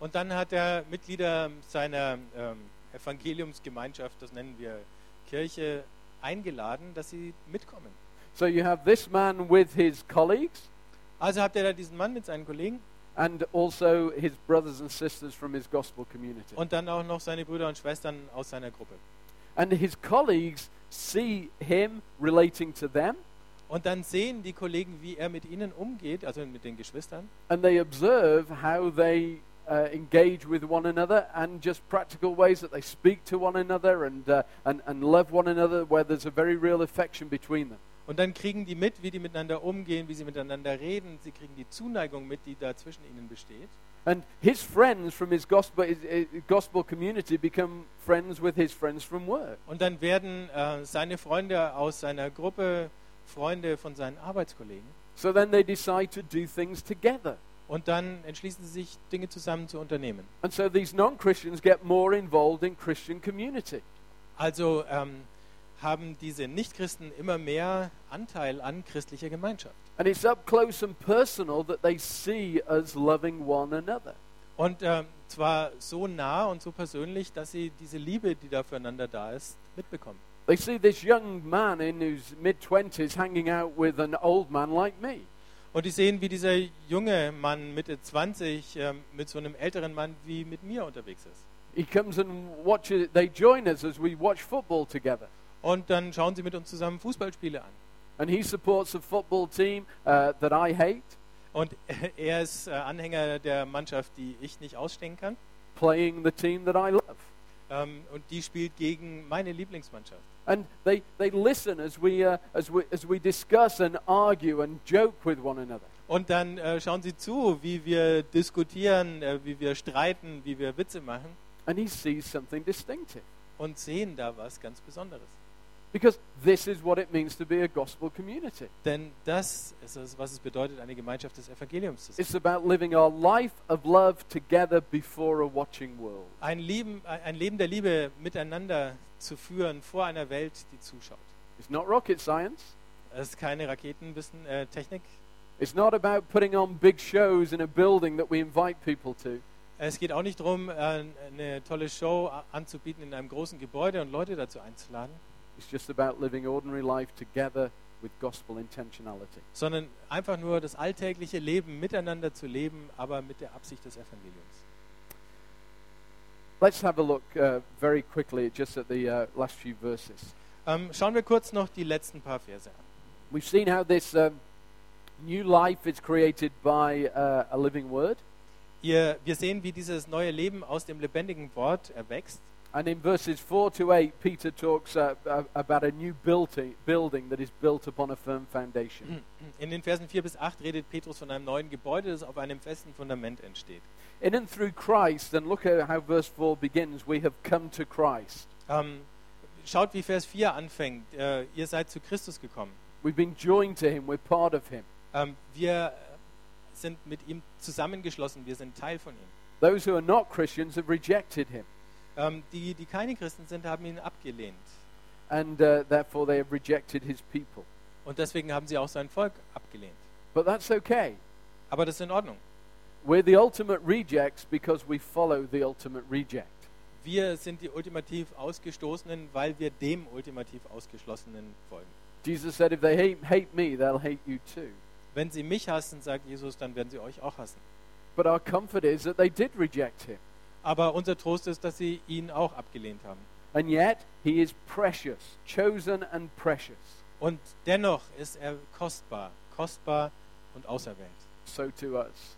Und dann hat er Mitglieder seiner ähm, Evangeliumsgemeinschaft, das nennen wir Kirche, eingeladen, dass sie mitkommen. So you have this man with his colleagues Also habt ihr da diesen Mann mit seinen Kollegen and also his brothers and sisters from his gospel community. und dann auch noch seine Brüder und Schwestern aus seiner Gruppe. And his colleagues see him relating to them Und dann sehen die Kollegen, wie er mit ihnen umgeht, also mit den Geschwistern. and they observe how they uh, engage with one another and just practical ways that they speak to one another and, uh, and, and love one another where there's a very real affection between them. Und dann kriegen die mit, wie die miteinander umgehen, wie sie miteinander reden. Sie kriegen die Zuneigung mit, die da zwischen ihnen besteht. And his friends from his gospel, his, his gospel community become friends with his friends from work. Und dann werden äh, seine Freunde aus seiner Gruppe Freunde von seinen Arbeitskollegen. So then they decide to do things together. Und dann entschließen sie sich, Dinge zusammen zu unternehmen. And so these non Christians get more involved in Christian community. Also ähm, haben diese Nichtchristen immer mehr Anteil an christlicher Gemeinschaft. And it's up close and personal that they see us loving one another. Und ähm, zwar so nah und so persönlich, dass sie diese Liebe, die da füreinander da ist, mitbekommen. They see this young man in his mid 20s hanging out with an old man like me. Und die sehen, wie dieser junge Mann Mitte 20 ähm, mit so einem älteren Mann wie mit mir unterwegs ist. He comes and watches, they join us as we watch football together. Und dann schauen sie mit uns zusammen Fußballspiele an. And he supports a football team uh, that I hate, Und [LAUGHS] er ist äh, Anhänger der Mannschaft, die ich nicht ausstehen kann. playing the team that I love. Ähm, und die spielt gegen meine Lieblingsmannschaft. And they, they listen as we, uh, as, we, as we discuss and argue and joke with one another. Und dann äh, schauen sie zu, wie wir diskutieren, äh, wie wir streiten, wie wir Witze machen And he sees something distinctive. und sehen da was ganz Besonderes. Because this is what it means to be a gospel community. Denn das ist es, was es bedeutet, eine Gemeinschaft des Evangeliums zu sein. It's about living our life of love together before a watching world. Ein Leben, ein Leben der Liebe miteinander zu führen vor einer Welt, die zuschaut. It's not rocket science. Es ist keine Raketenwissen, äh, Technik. It's not about putting on big shows in a building that we invite people to. Es geht auch nicht darum, äh, eine tolle Show anzubieten in einem großen Gebäude und Leute dazu einzuladen, It's just about living ordinary life together with gospel intentionality. sondern einfach nur das alltägliche Leben miteinander zu leben, aber mit der Absicht des Evangeliums. Let's have a look uh, very quickly just at the uh, last few verses. Ähm, schauen wir kurz noch die letzten paar Verse an. We've seen how this um, new life is created by uh, a living word. Ihr, wir sehen, wie dieses neue Leben aus dem lebendigen Wort erwächst. And in verses 4 to 8, Peter talks uh, uh, about a new building, building that is built upon a firm foundation. In den Versen 4 bis 8 redet Petrus von einem neuen Gebäude, das auf einem festen Fundament entsteht. In and through Christ, and look at how verse 4 begins, we have come to Christ. Ähm, schaut, wie Vers 4 anfängt. Äh, ihr seid zu Christus gekommen. We've been joined to him, we're part of him. Ähm, wir sind mit ihm zusammengeschlossen, wir sind Teil von ihm. Those who are not Christians have rejected him, Ähm, die, die keine Christen sind, haben ihn abgelehnt. and uh, therefore they have rejected his people. Und deswegen haben sie auch sein Volk abgelehnt. But that's okay. Aber das ist in Ordnung. We're the ultimate rejects because we follow the ultimate reject. Wir sind die ultimativ Ausgestoßenen, weil wir dem ultimativ Ausgeschlossenen folgen. Jesus said, if they hate, hate me, they'll hate you too. Wenn sie mich hassen, sagt Jesus, dann werden sie euch auch hassen. But our comfort is that they did reject him. Aber unser Trost ist, dass sie ihn auch abgelehnt haben. And yet, he is precious, chosen and precious. Und dennoch ist er kostbar, kostbar und auserwählt So to us.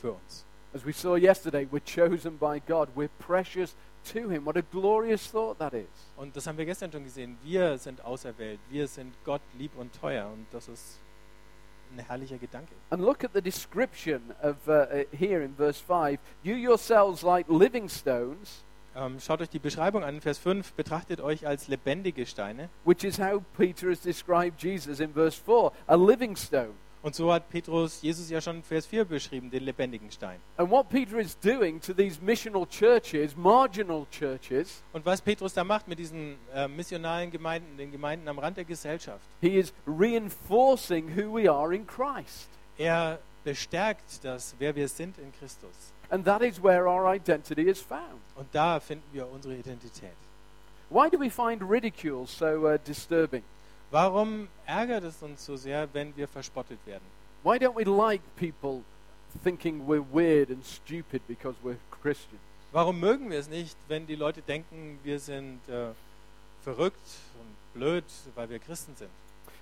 für uns. As we saw yesterday, we're chosen by God. We're precious to him. What a glorious thought that is. Und das haben wir gestern schon gesehen. Wir sind auserwählt, wir sind Gott lieb und teuer. Und das ist ein herrlicher Gedanke. And look at the description of uh, uh, here in verse 5. You yourselves, like living stones, Ähm, schaut euch die Beschreibung an, Vers 5. Betrachtet euch als lebendige Steine. which is how Peter has described Jesus in verse 4 a living stone. Und so hat Petrus Jesus ja schon in Vers 4 beschrieben, den lebendigen Stein. And what Peter is doing to these missional churches, marginal churches, Und was Petrus da macht mit diesen äh, missionalen Gemeinden, den Gemeinden am Rand der Gesellschaft, he is reinforcing who we are in Christ. er bestärkt das, wer wir sind in Christus. And that is where our identity is found. Und da finden wir unsere Identität. Why do we find ridicule so uh, disturbing? Warum ärgert es uns so sehr, wenn wir verspottet werden? Why don't we like people thinking we're weird and stupid because we're Christians? Warum mögen wir es nicht, wenn die Leute denken, wir sind äh, verrückt und blöd, weil wir Christen sind?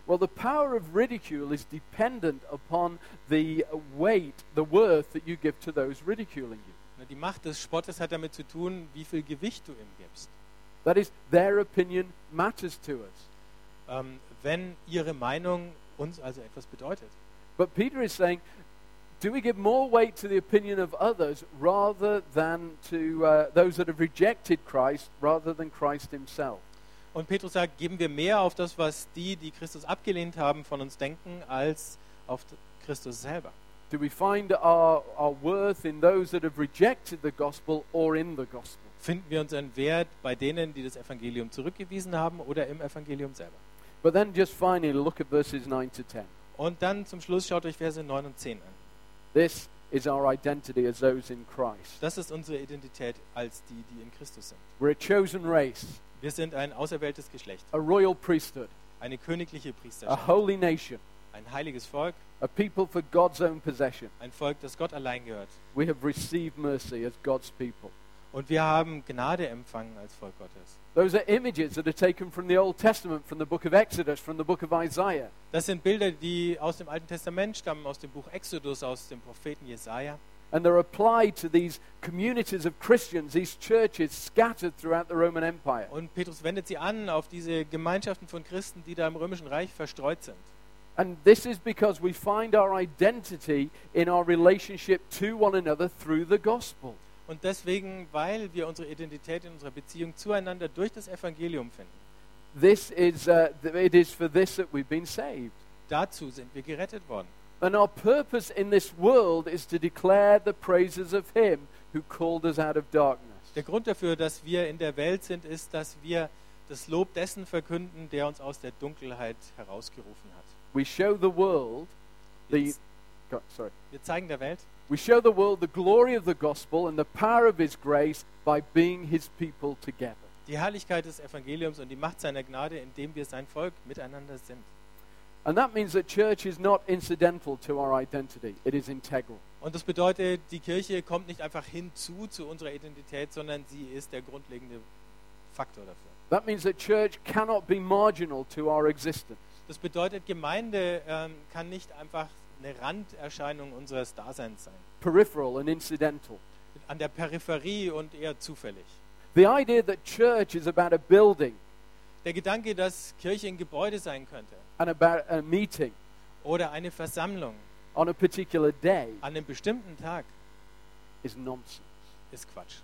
Well, the power of ridicule is dependent upon the weight, the worth that you give to those ridiculing you. Die Macht des Spottes hat damit zu tun, wie viel Gewicht du ihm gibst. That is, their opinion matters to us. Ähm, wenn ihre Meinung uns also etwas bedeutet. But Peter is saying, do we give more weight to the opinion of others rather than to uh, those that have rejected Christ rather than Christ himself? Und Petrus sagt, geben wir mehr auf das, was die, die Christus abgelehnt haben, von uns denken, als auf Christus selber. Do we find our, our worth in those that have rejected the gospel or in the gospel? Finden wir unseren Wert bei denen, die das Evangelium zurückgewiesen haben oder im Evangelium selber? But then just finally look at verses 9 to 10. Und dann zum Schluss schaut euch Verse 9 und 10 an. This is our identity as those in Christ. Das ist unsere Identität als die, die in Christus sind. We're a chosen race, Wir sind ein auserwähltes Geschlecht, a royal priesthood, eine königliche a Priesterschaft, holy nation, ein heiliges Volk, a people for God's own possession. ein Volk, das Gott allein gehört. We have received mercy as God's people. Und wir haben Gnade empfangen als Volk Gottes. Those are images that are taken from the Old Testament, from the book of Exodus, from the book of Isaiah. Das sind Bilder, die aus dem Alten Testament stammen, aus dem Buch Exodus, aus dem Propheten Jesaja. And they're applied to these communities of Christians, these churches scattered throughout the Roman Empire. Und Petrus wendet sie an auf diese Gemeinschaften von Christen, die da im Römischen Reich verstreut sind. And this is because we find our identity in our relationship to one another through the gospel. Und deswegen, weil wir unsere Identität in unserer Beziehung zueinander durch das Evangelium finden, This is, uh, it is for this that we've been saved. dazu sind wir gerettet worden. And our purpose in this world is to declare the praises of Him who called us out of darkness. Der Grund dafür, dass wir in der Welt sind, ist, dass wir das Lob dessen verkünden, der uns aus der Dunkelheit herausgerufen hat. We show the world the. God, sorry. wir zeigen der Welt, We show the world the glory of the gospel and the power of His grace by being His people together. die Herrlichkeit des Evangeliums und die Macht seiner Gnade, indem wir sein Volk miteinander sind. And that means that church is not incidental to our identity, it is integral. Und das bedeutet, die Kirche kommt nicht einfach hinzu zu unserer Identität, sondern sie ist der grundlegende Faktor dafür. That means that church cannot be marginal to our existence. Das bedeutet, Gemeinde ähm, kann nicht einfach eine Randerscheinung unseres Daseins sein. peripheral and incidental. An der Peripherie und eher zufällig. The idea that church is about a building Der Gedanke, dass Kirche ein Gebäude sein könnte and about a meeting oder eine Versammlung on a particular day an einem bestimmten Tag is nonsense. ist Quatsch.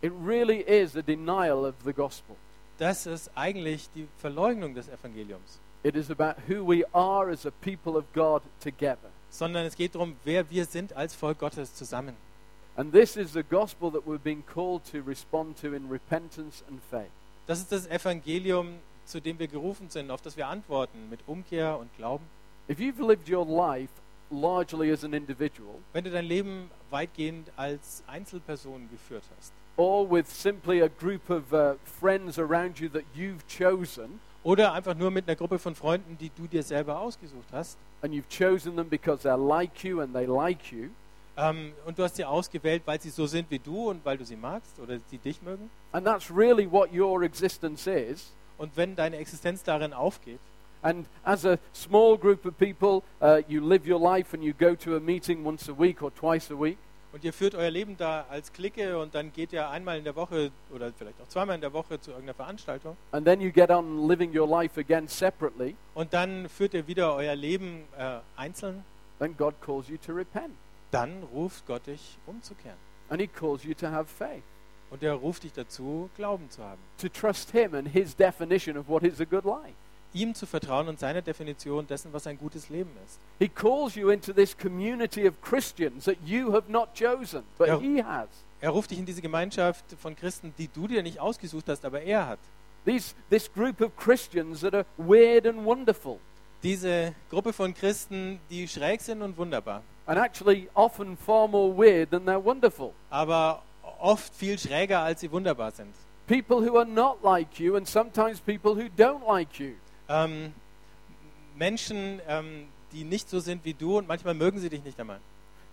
It really is a denial of the gospel. Das ist eigentlich die Verleugnung des Evangeliums. It is about who we are as a people of God together. Sondern es geht darum, wer wir sind als Volk Gottes zusammen. And this is the gospel that we're being called to respond to in repentance and faith. Das ist das Evangelium, zu dem wir gerufen sind, auf das wir antworten mit Umkehr und Glauben. If you've lived your life largely as an individual, Wenn du dein Leben weitgehend als Einzelperson geführt hast or with simply a group of uh, friends around you that you've chosen, oder einfach nur mit einer Gruppe von Freunden, die du dir selber ausgesucht hast, and you've chosen them because they're like you and they like you, ähm, und du hast sie ausgewählt, weil sie so sind wie du und weil du sie magst oder sie dich mögen, and that's really what your existence is. und wenn deine Existenz darin aufgeht, And as a small group of people, uh, you live your life and you go to a meeting once a week or twice a week. Und ihr führt euer Leben da als Clique und dann geht ihr einmal in der Woche oder vielleicht auch zweimal in der Woche zu irgendeiner Veranstaltung And then you get on living your life again separately, und dann führt ihr wieder euer Leben äh, einzeln, then God calls you to repent. dann ruft Gott dich umzukehren. And He calls you to have faith, Und er ruft dich dazu, Glauben zu haben. to trust Him and His definition of what is a good life. Ihm zu vertrauen und seiner Definition dessen, was ein gutes Leben ist. He calls you into this community of Christians that you have not chosen, but Ja. He has. Er ruft dich in diese Gemeinschaft von Christen, die du dir nicht ausgesucht hast, aber er hat. These, this group of Christians that are weird and wonderful, Diese Gruppe von Christen, die schräg sind und wunderbar, and actually often far more weird than they're wonderful. aber oft viel schräger, als sie wunderbar sind. People who are not like you, and sometimes people who don't like you. Ähm, Menschen, ähm, die nicht so sind wie du und manchmal mögen sie dich nicht einmal.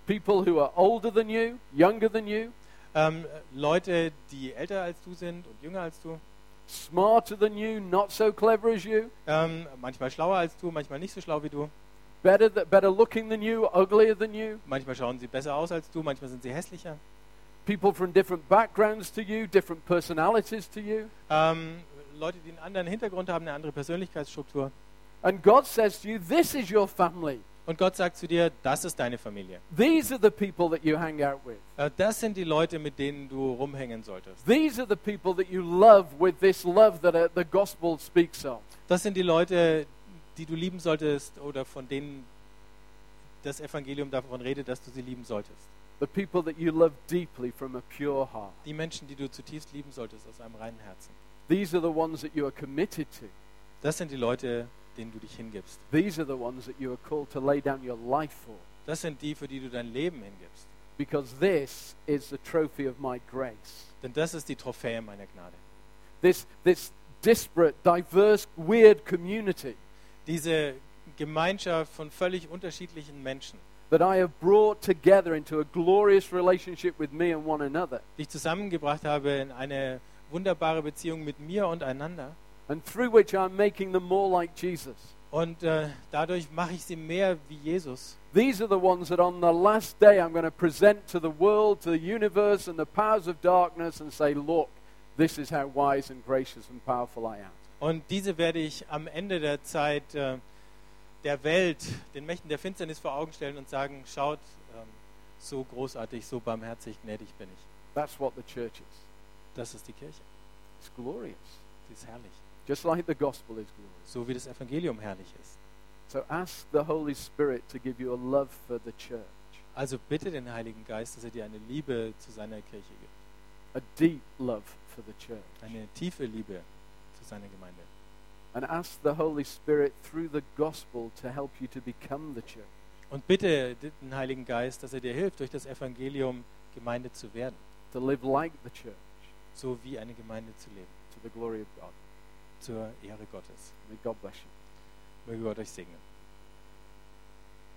People who are older than you, younger than you, Ähm, Leute, die älter als du sind und jünger als du, smarter than you, not so clever as you, ähm, manchmal schlauer als du, manchmal nicht so schlau wie du, better, th- better looking than you, uglier than you, manchmal schauen sie besser aus als du, manchmal sind sie hässlicher. people from different backgrounds to you, different personalities to you. Ähm, Leute, die einen anderen Hintergrund haben, eine andere Persönlichkeitsstruktur. And God says to you, This is your family. Und Gott sagt zu dir, das ist deine Familie. These are the people that you hang out with. Äh, Das sind die Leute, mit denen du rumhängen solltest. These are the people that you love with this love that uh, the gospel speaks of. Das sind die Leute, die du lieben solltest oder von denen das Evangelium davon redet, dass du sie lieben solltest. The people that you love deeply from a pure heart. Die Menschen, die du zutiefst lieben solltest aus einem reinen Herzen. These are the ones that you are committed to. Das sind die Leute, denen du dich hingibst. These are the ones that you are called to lay down your life for. Das sind die, für die du dein Leben hingibst. Because this is the trophy of my grace. Denn das ist die Trophäe meiner Gnade. This, this disparate, diverse, weird community Diese Gemeinschaft von völlig unterschiedlichen Menschen, that I have brought together into a glorious relationship with me and one another. die ich zusammengebracht habe in eine wunderbare Beziehung mit mir und einander. And through which I'm making them more like Jesus. Und äh, dadurch mache ich sie mehr wie Jesus. These are the ones that on the last day I'm going to present to the world, to the universe, and the powers of darkness and say, Look, this is how wise and gracious and powerful I am. Und diese werde ich am Ende der Zeit äh, der Welt, den Mächten der Finsternis vor Augen stellen und sagen, schaut, ähm, so großartig, so barmherzig, gnädig bin ich. That's what the church is. Das ist die Kirche. It's glorious. Die ist herrlich. Just like the gospel is glorious. So wie das Evangelium herrlich ist. So ask the Holy Spirit to give you a love for the church, Also bitte den Heiligen Geist, dass er dir eine Liebe zu seiner Kirche gibt. a deep love for the church. Eine tiefe Liebe zu seiner Gemeinde. And ask the Holy Spirit through the gospel to help you to become the church. Und bitte den Heiligen Geist, dass er dir hilft, durch das Evangelium Gemeinde zu werden. to live like the church So wie eine Gemeinde zu leben. to the glory of God. Zur Ehre Gottes. May God bless you. Möge Gott euch segnen.